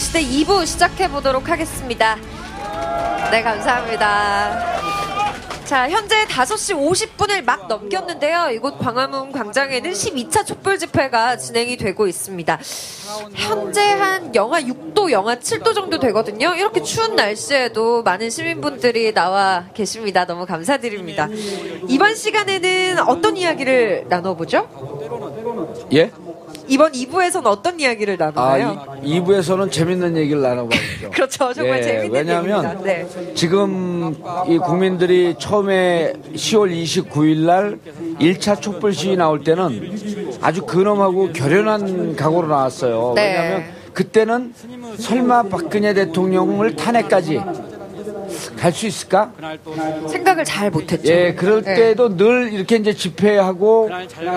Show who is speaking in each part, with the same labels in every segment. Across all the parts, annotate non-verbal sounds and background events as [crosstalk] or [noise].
Speaker 1: 시대 2부 시작해 보도록 하겠습니다. 네, 감사합니다. 자, 현재 5시 50분을 막 넘겼는데요. 이곳 광화문 광장에는 12차 촛불 집회가 진행이 되고 있습니다. 현재 한 영하 6도, 영하 7도 정도 되거든요. 이렇게 추운 날씨에도 많은 시민분들이 나와 계십니다. 너무 감사드립니다. 이번 시간에는 어떤 이야기를 나눠보죠?
Speaker 2: 예?
Speaker 1: 이번 2부에서는 어떤 이야기를
Speaker 2: 아,
Speaker 1: 나누나요?
Speaker 2: 이, 2부에서는 재밌는 얘기를 나눠봐야죠. [laughs]
Speaker 1: 그렇죠. 정말
Speaker 2: 예,
Speaker 1: 재밌는
Speaker 2: 왜냐하면.
Speaker 1: 네.
Speaker 2: 지금 이 국민들이 처음에 10월 29일 날 1차 촛불 시위 나올 때는 아주 근엄하고 결연한 각오로 나왔어요.
Speaker 1: 네.
Speaker 2: 왜냐하면 그때는 설마 박근혜 대통령을 탄핵까지 갈 수 있을까?
Speaker 1: 생각을 잘 못했죠.
Speaker 2: 예, 그럴
Speaker 1: 네.
Speaker 2: 때도 늘 이렇게 이제 집회하고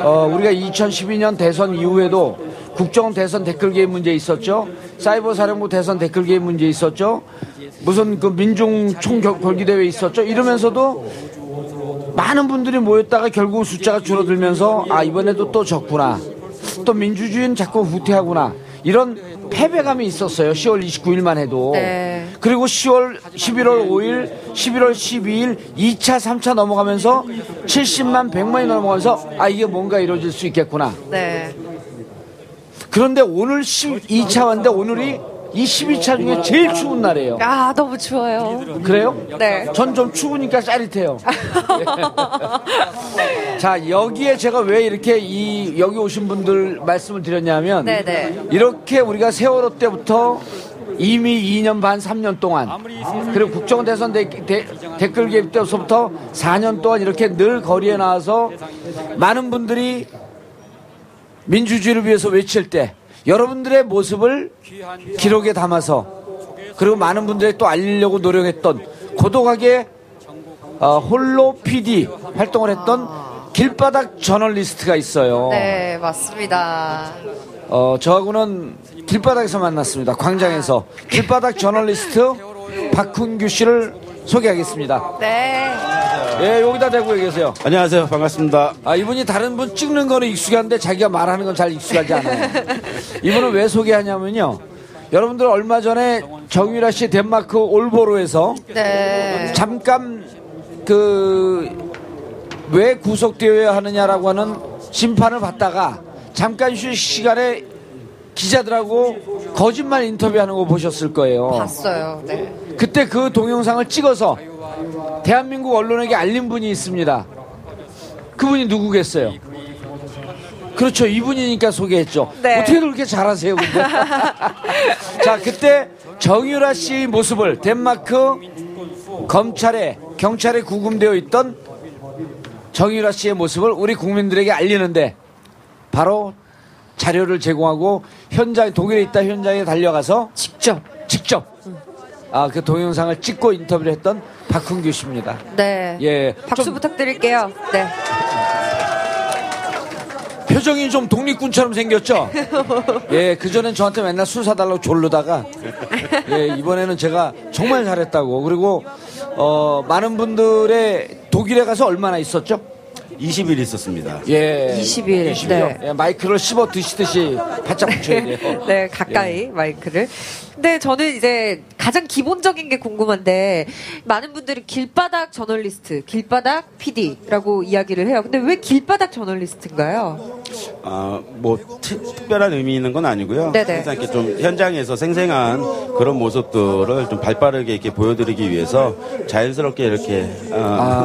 Speaker 2: 어, 우리가 2012년 대선 이후에도 국정 대선 댓글 개입 문제 있었죠. 사이버 사령부 대선 댓글 개입 문제 있었죠. 무슨 그 민중 총 걸기 대회 있었죠. 이러면서도 많은 분들이 모였다가 결국 숫자가 줄어들면서 아 이번에도 또 적구나. 또 민주주의는 자꾸 후퇴하구나. 이런 패배감이 있었어요. 10월 29일만 해도.
Speaker 1: 네.
Speaker 2: 그리고 10월, 11월 5일, 11월 12일, 2차, 3차 넘어가면서 70만, 100만이 넘어가면서 아, 이게 뭔가 이루어질 수 있겠구나.
Speaker 1: 네.
Speaker 2: 그런데 오늘 12차 왔는데 오늘이 이 12차 중에 제일 추운 날이에요.
Speaker 1: 아, 너무 추워요.
Speaker 2: 그래요?
Speaker 1: 네.
Speaker 2: 전 좀 추우니까 짜릿해요. [laughs] 자, 여기에 제가 왜 이렇게 이, 여기 오신 분들 말씀을 드렸냐면,
Speaker 1: 네네.
Speaker 2: 이렇게 우리가 세월호 때부터 이미 2년 반, 3년 동안, 그리고 국정 대선 대, 대, 댓글 개입 때부터 4년 동안 이렇게 늘 거리에 나와서 많은 분들이 민주주의를 위해서 외칠 때, 여러분들의 모습을 기록에 담아서 그리고 많은 분들이 또 알리려고 노력했던 고독하게 어, 홀로 PD 활동을 했던 길바닥 저널리스트가 있어요.
Speaker 1: 네, 맞습니다.
Speaker 2: 어, 저하고는 길바닥에서 만났습니다. 광장에서 길바닥 저널리스트 박훈규 씨를 소개하겠습니다.
Speaker 1: 네.
Speaker 2: 예, 여기다 대고 계세요.
Speaker 3: 안녕하세요. 반갑습니다.
Speaker 2: 아, 이분이 다른 분 찍는 거는 익숙한데 자기가 말하는 건 잘 익숙하지 않아요. [laughs] 이분은 왜 소개하냐면요. 여러분들 얼마 전에 정유라 씨 덴마크 올보로에서
Speaker 1: 네.
Speaker 2: 잠깐 그 왜 구속되어야 하느냐라고 하는 심판을 받다가 잠깐 휴식 시간에 기자들하고 거짓말 인터뷰하는 거 보셨을 거예요.
Speaker 1: 봤어요. 네.
Speaker 2: 그때 그 동영상을 찍어서 대한민국 언론에게 알린 분이 있습니다. 그분이 누구겠어요? 그렇죠. 이분이니까 소개했죠.
Speaker 1: 네.
Speaker 2: 어떻게 그렇게 잘하세요, 근데? [laughs] 자, 그때 정유라 씨 모습을 덴마크 검찰에, 경찰에 구금되어 있던 정유라 씨의 모습을 우리 국민들에게 알리는데 바로 자료를 제공하고 현장 독일에 있다 현장에 달려가서 직접 직접 아 그 동영상을 찍고 인터뷰를 했던 박훈규 씨입니다.
Speaker 1: 네.
Speaker 2: 예,
Speaker 1: 박수
Speaker 2: 좀
Speaker 1: 부탁드릴게요. 네.
Speaker 2: 표정이 좀 독립군처럼 생겼죠. [laughs] 예, 그 전엔 저한테 맨날 술 사달라고 졸르다가 예 이번에는 제가 정말 잘했다고 그리고 어 많은 분들의 독일에 가서 얼마나 있었죠?
Speaker 3: 20일 있었습니다.
Speaker 2: 예,
Speaker 1: 20일, 네.
Speaker 2: 예, 마이크를 씹어 드시듯이 바짝 붙여야 돼요. [laughs]
Speaker 1: 네, 가까이 마이크를. 근데 저는 이제 가장 기본적인 게 궁금한데 많은 분들이 길바닥 저널리스트, 길바닥 PD라고 이야기를 해요. 근데 왜 길바닥 저널리스트인가요?
Speaker 3: 아, 뭐 특- 특별한 의미 있는 건 아니고요.
Speaker 1: 네네.
Speaker 3: 항상 이렇게 좀 현장에서 생생한 그런 모습들을 좀 발빠르게 이렇게 보여드리기 위해서 자연스럽게 이렇게 어,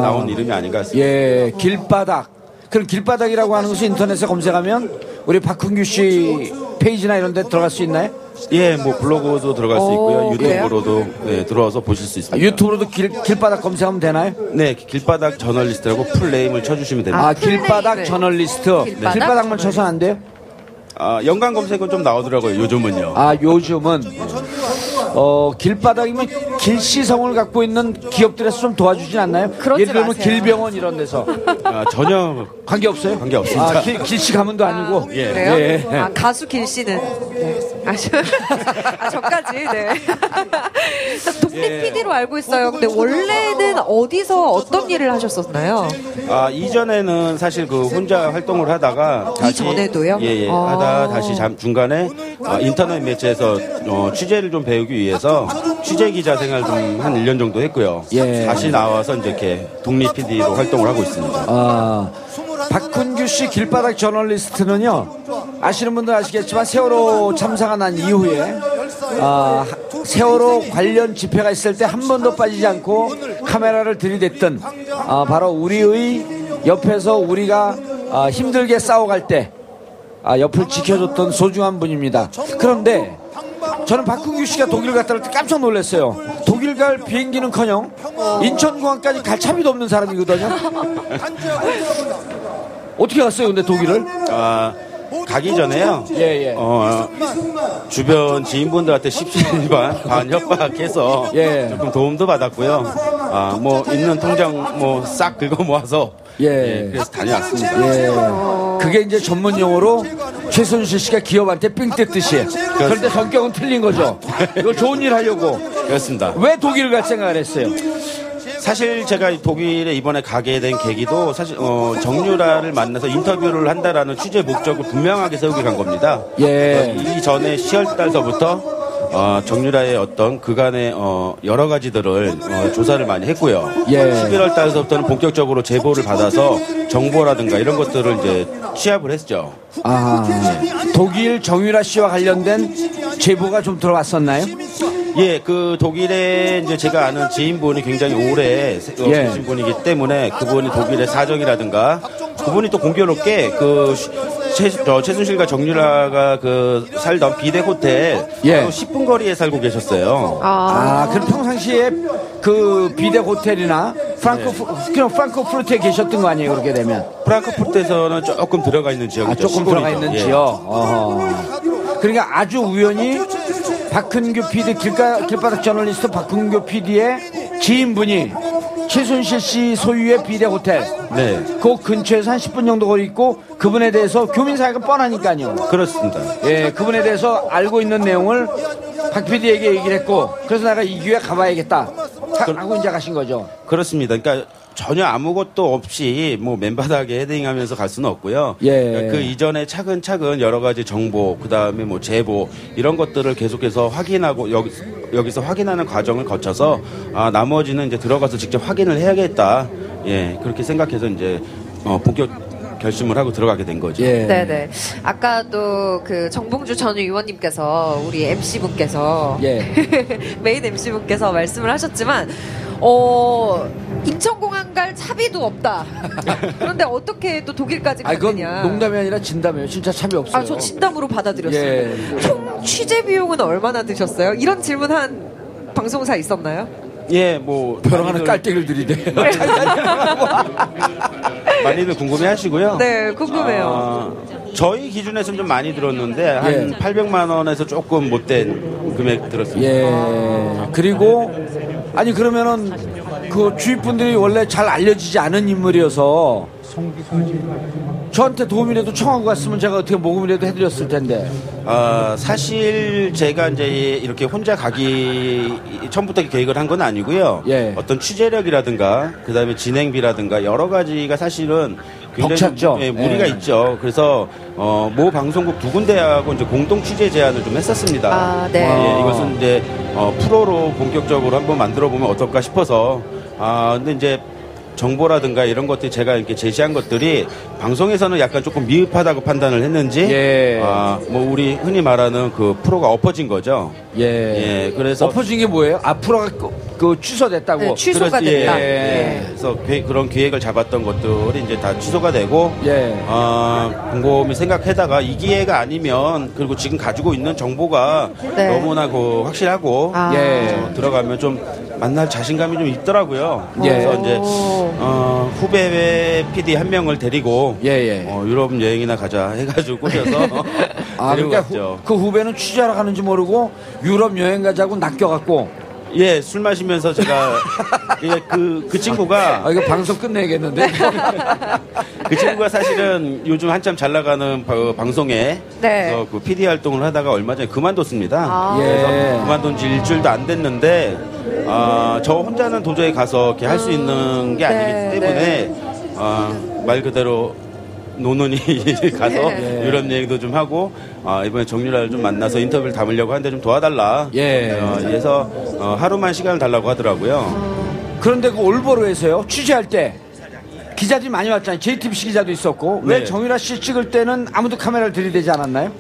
Speaker 3: 나온 이름이 아닌가 싶습니다.
Speaker 2: 예, 길바닥. 그럼 길바닥이라고 하는 것을 인터넷에 검색하면 우리 박흥규 씨 페이지나 이런 데 들어갈 수 있나요?
Speaker 3: 예, 뭐 블로그도 들어갈 수 있고요.
Speaker 1: 오?
Speaker 3: 유튜브로도 네, 들어와서 보실 수
Speaker 2: 아,
Speaker 3: 있습니다.
Speaker 2: 유튜브로도 길, 길바닥 검색하면 되나요?
Speaker 3: 네, 길바닥 저널리스트라고 풀네임을 쳐주시면 됩니다.
Speaker 2: 아, 길바닥
Speaker 1: 네.
Speaker 2: 저널리스트.
Speaker 1: 길바닥
Speaker 2: 길바닥만 쳐서 안 돼요?
Speaker 3: 아, 연관 검색은 좀 나오더라고요. 요즘은요.
Speaker 2: 아, 요즘은 어, 길바닥이면 길시성을 갖고 있는 기업들에서 좀 도와주진 않나요?
Speaker 1: 그러지
Speaker 2: 예를 들면
Speaker 1: 마세요.
Speaker 2: 길병원 이런 데서
Speaker 3: 아, 전혀
Speaker 2: 관계 없어요?
Speaker 3: 관계 없습니다.
Speaker 2: 아, 길, 길시 가문도 아니고.
Speaker 3: 예.
Speaker 1: 그래요?
Speaker 2: 예.
Speaker 1: 아, 가수 길 씨는. 네. 아, 저, [laughs] 아, 저까지, 네. [laughs] 독립
Speaker 2: 예.
Speaker 1: PD로 알고 있어요. 근데 원래는 어디서 어떤 일을 하셨었나요?
Speaker 3: 아, 이전에는 사실 그 혼자 활동을 하다가 다시
Speaker 1: 이전에도요?
Speaker 3: 예, 예.
Speaker 1: 아.
Speaker 3: 하다 다시 잠, 중간에 어, 인터넷 매체에서 어, 취재를 좀 배우기 위해서 취재 기자 생활 좀한 1년 정도 했고요.
Speaker 2: 예.
Speaker 3: 다시 나와서 이제 이렇게 독립 PD로 활동을 하고 있습니다.
Speaker 2: 아, 박훈규 씨 길바닥 저널리스트는요, 아시는 분들 아시겠지만 세월호 참사가 난 이후에, 아, 세월호 관련 집회가 있을 때 한 번도 빠지지 않고 카메라를 들이댔던, 아, 바로 우리의 옆에서 우리가 아, 힘들게 싸워갈 때, 아, 옆을 지켜줬던 소중한 분입니다. 그런데, 저는 박훈규 씨가 독일 갔다 올 때 깜짝 놀랐어요. 독일 갈 비행기는커녕 인천공항까지 갈 차비도 없는 사람이거든요. 어떻게 갔어요, 근데 독일을?
Speaker 3: 아, 가기 전에요.
Speaker 2: 예, 예.
Speaker 3: 어, 주변 지인분들한테 십시일반 반 협박해서
Speaker 2: 예.
Speaker 3: 조금 도움도 받았고요. 아, 뭐 있는 통장 뭐 싹 긁어 모아서
Speaker 2: 예.
Speaker 3: 예, 그래서 다녀왔습니다.
Speaker 2: 예. 그게 이제 전문 용어로 최순실 씨가 기업한테 삥 뜯듯이. 그런데 성격은 틀린 거죠. 이거 좋은 일 하려고.
Speaker 3: 그렇습니다.
Speaker 2: 왜 독일 갈 생각을 했어요?
Speaker 3: 사실 제가 독일에 이번에 가게 된 계기도 사실 어, 정유라를 만나서 인터뷰를 한다라는 취재 목적을 분명하게 세우게 간 겁니다.
Speaker 2: 예.
Speaker 3: 어, 이 전에 10월 달서부터 어, 정유라의 어떤 그간의 어, 여러 가지들을 어, 조사를 많이 했고요.
Speaker 2: 예.
Speaker 3: 11월 달서부터는 본격적으로 제보를 받아서 정보라든가 이런 것들을 이제 취합을 했죠.
Speaker 2: 아, 독일 정유라 씨와 관련된 제보가 좀 들어왔었나요?
Speaker 3: 예, 그 독일에 이제 제가 아는 지인분이 굉장히 오래 세- 어,
Speaker 2: 예.
Speaker 3: 계신 분이기 때문에 그분이 독일의 사정이라든가 그분이 또 공교롭게 그 최, 저 최순실과 정유라가 그 살던 비대 호텔
Speaker 2: 예.
Speaker 3: 바로 10분 거리에 살고 계셨어요.
Speaker 2: 아, 그럼 평상시에 그 비대 호텔이나 프랑크푸, 그냥 프랑크푸르트에 계셨던 거 아니에요, 그렇게 되면?
Speaker 3: 프랑크푸르트에서는 조금 들어가 있는 지역이죠.
Speaker 2: 아, 조금
Speaker 3: 시골이죠.
Speaker 2: 들어가 있는
Speaker 3: 예.
Speaker 2: 지역. 어허. 그러니까 아주 우연히 박근규 PD, 길가, 길바닥 저널리스트 박근규 PD의 지인분이 최순실 씨 소유의 비대 호텔.
Speaker 3: 네,
Speaker 2: 그 근처에서 한 10분 정도 거리 있고 그분에 대해서 교민 사이가 뻔하니까요.
Speaker 3: 그렇습니다.
Speaker 2: 예, 그분에 대해서 알고 있는 내용을 박 PD에게 얘기를 했고 그래서 내가 이 기회에 가봐야겠다. 하고 이제 가신 거죠.
Speaker 3: 그렇습니다. 그러니까 전혀 아무것도 없이 뭐 맨바닥에 헤딩하면서 갈 수는 없고요.
Speaker 2: 예.
Speaker 3: 그 이전에 차근차근 여러 가지 정보, 그 다음에 뭐 제보 이런 것들을 계속해서 확인하고 여기 여기서 확인하는 과정을 거쳐서 아 나머지는 이제 들어가서 직접 확인을 해야겠다. 예 그렇게 생각해서 이제 어, 본격 결심을 하고 들어가게 된 거죠.
Speaker 2: 예.
Speaker 1: 네네. 아까도 그 정봉주 전 의원님께서 우리 MC분께서
Speaker 2: 예. [laughs]
Speaker 1: 메인 MC분께서 말씀을 하셨지만 어 인천공항 갈 차비도 없다. [laughs] 그런데 어떻게 또 독일까지
Speaker 2: 아, 그건
Speaker 1: 갔느냐?
Speaker 2: 농담이 아니라 진담이에요. 진짜 참이 없어요.
Speaker 1: 아, 저 진담으로 받아들였어요.
Speaker 2: 예.
Speaker 1: 총 취재 비용은 얼마나 드셨어요? 이런 질문 한 방송사 있었나요?
Speaker 3: 예, 뭐
Speaker 2: 벼랑하는
Speaker 3: 많이들-
Speaker 2: 깔때기를 들이대. [laughs]
Speaker 3: 많이들 궁금해 하시고요.
Speaker 1: 네, 궁금해요.
Speaker 3: 아, 저희 기준에서는 좀 많이 들었는데 한
Speaker 2: 예.
Speaker 3: 800만 원에서 조금 못된 금액 들었습니다.
Speaker 2: 예. 그리고 아니 그러면은 그 주위 분들이 원래 잘 알려지지 않은 인물이어서 저한테 도움이라도 청하고 갔으면 제가 어떻게 모금이라도 해드렸을 텐데.
Speaker 3: 아, 사실 제가 이제 이렇게 혼자 가기 처음부터 계획을 한 건 아니고요.
Speaker 2: 예.
Speaker 3: 어떤 취재력이라든가 그다음에 진행비라든가 여러 가지가 사실은
Speaker 2: 벅찼죠?
Speaker 3: 좀, 예, 무리가
Speaker 2: 예.
Speaker 3: 있죠. 그래서 어, 모 방송국 두 군데하고 이제 공동 취재 제안을 좀 했었습니다.
Speaker 1: 아, 네.
Speaker 3: 예, 이것은 이제 어, 프로로 본격적으로 한번 만들어 보면 어떨까 싶어서 아 근데 이제 정보라든가 이런 것들이 제가 이렇게 제시한 것들이 방송에서는 약간 조금 미흡하다고 판단을 했는지
Speaker 2: 예.
Speaker 3: 아, 뭐 우리 흔히 말하는 그 프로가 엎어진 거죠.
Speaker 2: 예.
Speaker 3: 예, 그래서
Speaker 2: 엎어진 게 뭐예요? 앞으로가 그, 그 취소됐다고.
Speaker 1: 네, 취소가
Speaker 3: 그래서- 예,
Speaker 1: 됐다.
Speaker 2: 예.
Speaker 1: 네.
Speaker 3: 그래서 계- 그런 기획을 잡았던 것들이 이제 다 취소가 되고
Speaker 2: 예.
Speaker 3: 어, 곰곰이 생각하다가 이 기회가 아니면 그리고 지금 가지고 있는 정보가
Speaker 1: 네.
Speaker 3: 너무나 그 확실하고
Speaker 1: 아.
Speaker 2: 예.
Speaker 3: 어, 들어가면 좀 만날 자신감이 좀 있더라고요.
Speaker 2: 예.
Speaker 3: 그래서 이제
Speaker 1: 오.
Speaker 3: 어, 후배 PD 한 명을 데리고
Speaker 2: 예, 예.
Speaker 3: 어, 유럽 여행이나 가자 해가지고 꾸려서 [laughs]
Speaker 2: 아,
Speaker 3: 데리고
Speaker 2: 그러니까
Speaker 3: 갔죠.
Speaker 2: 후, 그 후배는 취재하러 가는지 모르고 유럽 여행 가자고 낚여갖고.
Speaker 3: 예, 술 마시면서 제가 [laughs] 예, 그, 그 친구가
Speaker 2: 아, 이거 방송 끝내야겠는데. [laughs]
Speaker 3: 그 친구가 사실은 요즘 한참 잘 나가는 바- 방송에
Speaker 1: 네.
Speaker 3: 그그 PD 활동을 하다가 얼마 전에 그만뒀습니다.
Speaker 1: 아.
Speaker 3: 그래서
Speaker 2: 예.
Speaker 3: 그만둔 지 일주일도 안 됐는데 아, 저 혼자는 도저히 가서 이렇게 할 수 있는 게
Speaker 1: 네,
Speaker 3: 아니기 때문에 아, 말 그대로 노는이 [laughs] 가서
Speaker 1: 네.
Speaker 3: 유럽 여행도 좀 하고 아, 이번에 정유라를 좀 만나서 인터뷰를 담으려고 하는데 좀 도와달라.
Speaker 2: 예.
Speaker 3: 어, 그래서 어, 하루만 시간을 달라고 하더라고요.
Speaker 2: 그런데 그 올보로에서요, 취재할 때 기자들이 많이 왔잖아요. JTBC 기자도 있었고. 왜
Speaker 3: 네.
Speaker 2: 정유라 씨 찍을 때는 아무도 카메라를 들이대지 않았나요?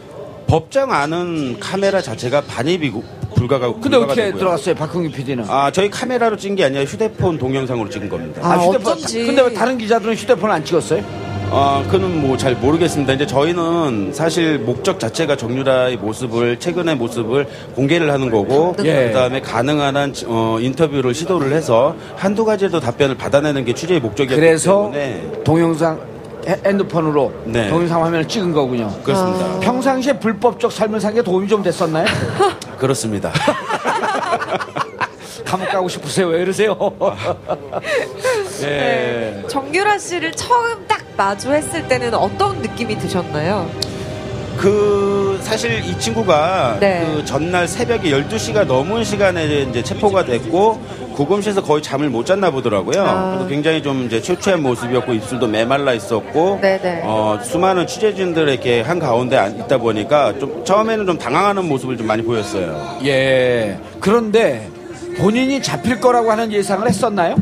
Speaker 3: 법정 안은 카메라 자체가 반입이고 불가가
Speaker 2: 근데
Speaker 3: 불가가
Speaker 2: 어떻게
Speaker 3: 되고요.
Speaker 2: 들어갔어요, 박흥규 PD는?
Speaker 3: 아, 저희 카메라로 찍은 게 아니라 휴대폰 동영상으로 찍은 겁니다.
Speaker 1: 아,
Speaker 2: 휴대폰.
Speaker 1: 어쩐지.
Speaker 2: 근데 왜 다른 기자들은 휴대폰을 안 찍었어요?
Speaker 3: 아, 그는 뭐 잘 모르겠습니다. 이제 저희는 사실 목적 자체가 정유라의 모습을 최근의 모습을 공개를 하는 거고
Speaker 2: 예.
Speaker 3: 그다음에 가능한 한 어, 인터뷰를 시도를 해서 한두 가지도 답변을 받아내는 게 취재의 목적이었기
Speaker 2: 그래서
Speaker 3: 때문에
Speaker 2: 동영상 핸- 핸드폰으로
Speaker 3: 네.
Speaker 2: 동영상 화면을 찍은 거군요.
Speaker 3: 그렇습니다.
Speaker 2: 평상시에 불법적 삶을 산 게 도움이 좀 됐었나요? [laughs]
Speaker 3: 그렇습니다. [laughs]
Speaker 2: 감옥 가고 싶으세요? 왜 이러세요? [laughs] 예.
Speaker 1: 네. 정유라 씨를 처음 딱 마주했을 때는 어떤 느낌이 드셨나요?
Speaker 3: 그 사실 이 친구가
Speaker 1: 네.
Speaker 3: 그 전날 새벽에 12시가 넘은 시간에 이제 체포가 됐고 구금실에서 거의 잠을 못 잤나 보더라고요.
Speaker 1: 아.
Speaker 3: 그래서 굉장히 좀 이제 초췌한 모습이었고 입술도 메말라 있었고
Speaker 1: 네네.
Speaker 3: 어, 수많은 취재진들에게 한 가운데 안- 있다 보니까 좀 처음에는 좀 당황하는 모습을 좀 많이 보였어요.
Speaker 2: 예. 그런데 본인이 잡힐 거라고 하는 예상을 했었나요?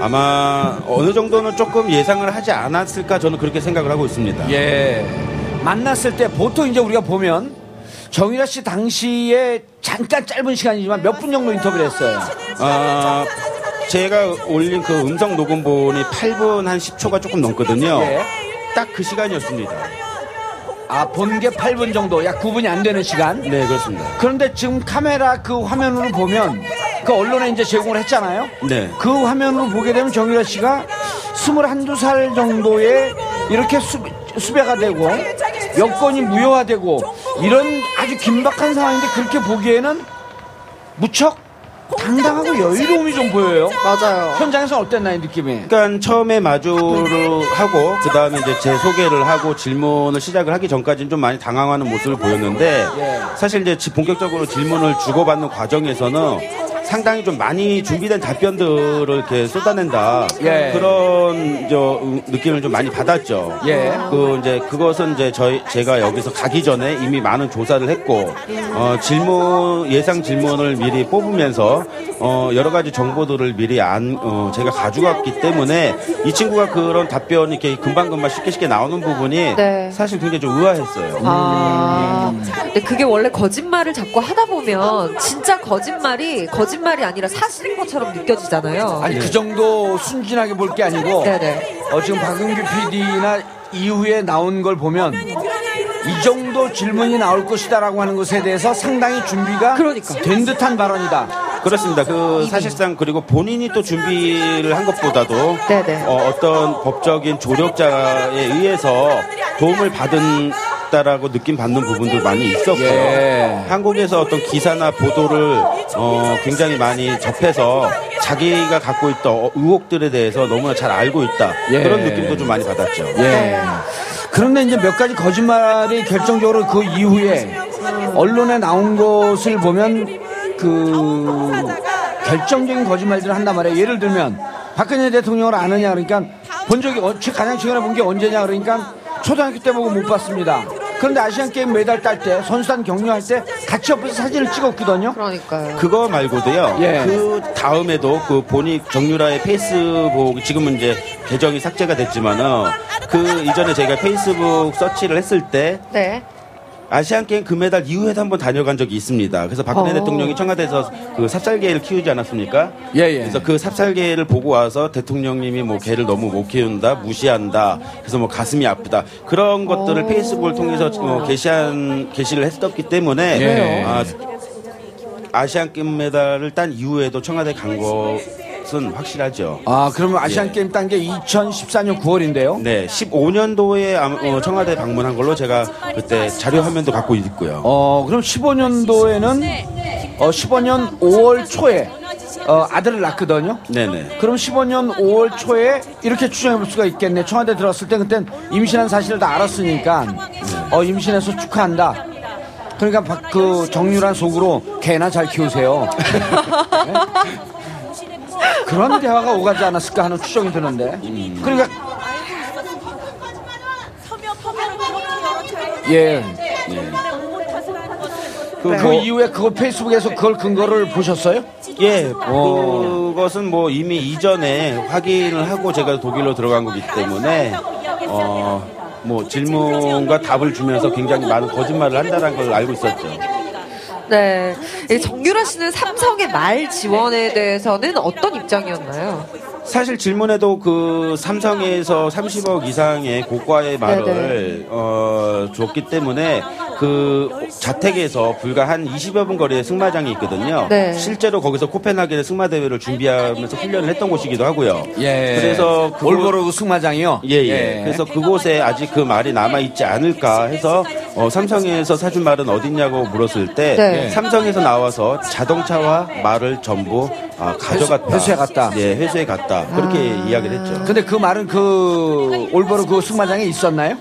Speaker 3: 아마 어느 정도는 조금 예상을 하지 않았을까 저는 그렇게 생각을 하고 있습니다.
Speaker 2: 예. 만났을 때 보통 이제 우리가 보면 정유라 씨 당시에 잠깐 짧은 시간이지만 몇 분 정도 인터뷰를 했어요.
Speaker 3: 아, 제가 올린 그 음성 녹음본이 8분 한 10초가 조금 넘거든요.
Speaker 2: 예.
Speaker 3: 딱그 시간이었습니다.
Speaker 2: 아, 본 게 8분 정도, 약 9분이 안 되는 시간.
Speaker 3: 네, 그렇습니다.
Speaker 2: 그런데 지금 카메라 그 화면으로 보면 그 언론에 이제 제공을 했잖아요.
Speaker 3: 네.
Speaker 2: 그 화면으로 보게 되면 정유라 씨가 21, 2살 정도에 이렇게 수, 수배가 되고 여권이 무효화되고 이런 아주 긴박한 상황인데 그렇게 보기에는 무척 당당하고 여유로움이 좀 보여요.
Speaker 1: 맞아요.
Speaker 2: 현장에서 어땠나요, 느낌이?
Speaker 3: 그러니까 처음에 마주를 하고 그 다음에 이제 제 소개를 하고 질문을 시작을 하기 전까지는 좀 많이 당황하는 모습을 보였는데
Speaker 2: 예.
Speaker 3: 사실 이제 지- 본격적으로 질문을 주고받는 과정에서는 상당히 좀 많이 준비된 답변들을 이렇게 쏟아낸다
Speaker 2: 예.
Speaker 3: 그런 저 음, 느낌을 좀 많이 받았죠.
Speaker 2: 예.
Speaker 3: 그 이제 그것은 이제 저희 제가 여기서 가기 전에 이미 많은 조사를 했고 어, 질문 예상 질문을 미리 뽑으면서 어, 여러 가지 정보들을 미리 안 어, 제가 가져갔기 때문에 이 친구가 그런 답변이 이렇게 금방 금방 쉽게 쉽게 나오는 부분이
Speaker 1: 네.
Speaker 3: 사실 굉장히 좀 의아했어요.
Speaker 1: 아, 근데 그게 원래 거짓말을 자꾸 하다 보면 진짜 거짓말이 거짓 말이 아니라 사실인 것처럼 느껴지잖아요.
Speaker 2: 아니, 그 정도 순진하게 볼 게 아니고
Speaker 1: 네네.
Speaker 2: 어, 지금 박은규 PD나 이후에 나온 걸 보면 이 정도 질문이 나올 것이다라고 하는 것에 대해서 상당히 준비가
Speaker 1: 그러니까.
Speaker 2: 된 듯한 발언이다.
Speaker 3: 그렇습니다. 그 사실상 그리고 본인이 또 준비를 한 것보다도
Speaker 1: 네네.
Speaker 3: 어, 떤 법적인 조력자에 의해서 도움을 받은 다라고 느낌 받는 부분도 많이 있었고요.
Speaker 2: 예.
Speaker 3: 한국에서 어떤 기사나 보도를 어, 굉장히 많이 접해서 자기가 갖고 있던 어, 의혹들에 대해서 너무나 잘 알고 있다
Speaker 2: 예.
Speaker 3: 그런 느낌도 좀 많이 받았죠.
Speaker 2: 예. 그런데 이제 몇 가지 거짓말이 결정적으로 그 이후에 언론에 나온 것을 보면 그 결정적인 거짓말들을 한단 말이에요. 예를 들면 박근혜 대통령을 아느냐 그러니까 본 적이 어- 최- 가장 최근에 본 게 언제냐 그러니까 초등학교 때 보고 못 봤습니다. 그런데 아시안 게임 메달 딸 때 선수단 격려할 때 같이 옆에서 사진을 찍었거든요.
Speaker 1: 그러니까요.
Speaker 3: 그거 말고도요.
Speaker 2: 예.
Speaker 3: 그 다음에도 그 본인 정유라의 페이스북 지금은 이제 계정이 삭제가 됐지만은 그 이전에 제가 페이스북 서치를 했을 때
Speaker 1: 네.
Speaker 3: 아시안 게임 금메달 이후에도 한번 다녀간 적이 있습니다. 그래서 박근혜
Speaker 1: 어.
Speaker 3: 대통령이 청와대에서 그 삽살개를 키우지 않았습니까?
Speaker 2: 예, 예.
Speaker 3: 그래서 그 삽살개를 보고 와서 대통령님이 뭐 개를 너무 못 키운다, 무시한다. 그래서 뭐 가슴이 아프다. 그런 것들을 페이스북을 통해서 어, 게시한 게시를 했었기 때문에
Speaker 2: 예.
Speaker 3: 아, 아시안 금메달을 딴 이후에도 청와대 간 것은 확실하죠.
Speaker 2: 아, 그러면 아시안 게임 딴 게 2014년 9월인데요.
Speaker 3: 네, 15년도에 청와대 방문한 걸로 제가 그때 자료 화면도 갖고 있고요.
Speaker 2: 어, 그럼 15년도에는 어, 15년 5월 초에 어, 아들을 낳거든요.
Speaker 3: 네네.
Speaker 2: 그럼 15년 5월 초에 이렇게 추정해 볼 수가 있겠네. 청와대 들어갔을 때 그땐 임신한 사실을 다 알았으니까 어, 임신해서 축하한다. 그러니까 박- 그 정유란 속으로 개나 잘 키우세요. [laughs] 네? 그런 대화가 오가지 않았을까 하는 추정이 드는데. 그러니까 예. 그, 그 이후에 그거 페이스북에서 그걸 근거를 보셨어요?
Speaker 3: 예, 그것은 뭐 이미 이전에 확인을 하고 제가 독일로 들어간 거기 때문에 어, 뭐 질문과 답을 주면서 굉장히 많은 거짓말을 한다는 걸 알고 있었죠.
Speaker 1: 네. 이 정유라 씨는 삼성의 말 지원에 대해서는 어떤 입장이었나요?
Speaker 3: 사실 질문에도 그 삼성에서 30억 이상의 고가의 말을
Speaker 1: 네네.
Speaker 3: 어, 줬기 때문에 그 자택에서 불과 한 20여 분 거리에 승마장이 있거든요.
Speaker 1: 네.
Speaker 3: 실제로 거기서 코펜하겐의 승마 대회를 준비하면서 훈련을 했던 곳이기도 하고요.
Speaker 2: 예.
Speaker 3: 그래서
Speaker 2: 올보로그 승마장이요?
Speaker 3: 예, 예. 그래서 그곳에 아직 그 말이 남아 있지 않을까 해서 어, 삼성에서 사준 말은 어딨냐고 물었을 때
Speaker 1: 네.
Speaker 3: 삼성에서 나와서 자동차와 말을 전부 아, 가져갔다.
Speaker 2: 회수해 갔다.
Speaker 3: 예, 회수해 갔다. 그렇게
Speaker 1: 아.
Speaker 3: 이야기를 했죠.
Speaker 2: 근데 그 말은 그 올보로 그 승마장에 있었나요?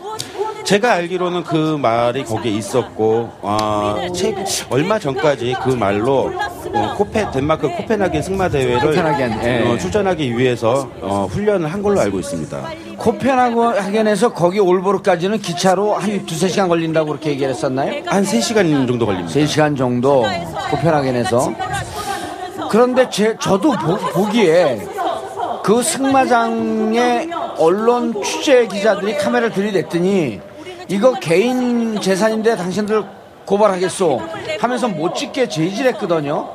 Speaker 3: 제가 알기로는 그 말이 거기에 있었고 아, 최, 얼마 전까지 그 말로 어, 코페 덴마크 코펜하겐 승마 대회를
Speaker 2: 코펜하겐, 예.
Speaker 3: 어, 출전하기 위해서 어, 훈련을 한 걸로 알고 있습니다.
Speaker 2: 코펜하겐에서 거기 올보로까지는 기차로 한 두세 시간 걸린다고 그렇게 얘기를 했었나요?
Speaker 3: 한 3시간 정도 걸립니다.
Speaker 2: 세 시간 정도 코펜하겐에서. 그런데 제, 저도 보, 기에 그 승마장의 언론 취재 기자들이 카메라를 들이댔더니 이거 개인 재산인데 당신들 고발하겠소 하면서 못 찍게 제지했거든요.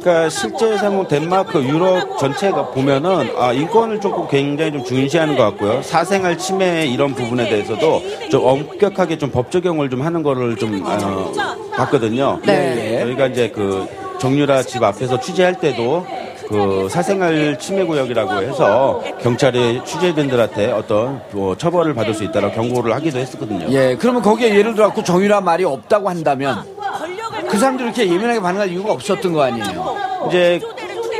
Speaker 3: 그러니까 실제상은 덴마크, 유럽 전체가 보면은 아, 인권을 조금 굉장히 좀 중시하는 것 같고요. 사생활 침해 이런 부분에 대해서도 좀 엄격하게 좀 법 적용을 좀 하는 거를 좀 어, 봤거든요.
Speaker 1: 네.
Speaker 3: 저희가 이제 그 정유라 집 앞에서 취재할 때도 그 사생활 침해 구역이라고 해서 경찰이 취재진들한테 어떤 뭐 처벌을 받을 수 있다고 경고를 하기도 했었거든요.
Speaker 2: 예, 그러면 거기에 예를 들어 갖고 정유라 말이 없다고 한다면 그 사람들이 이렇게 예민하게 반응할 이유가 없었던 거 아니에요.
Speaker 3: 이제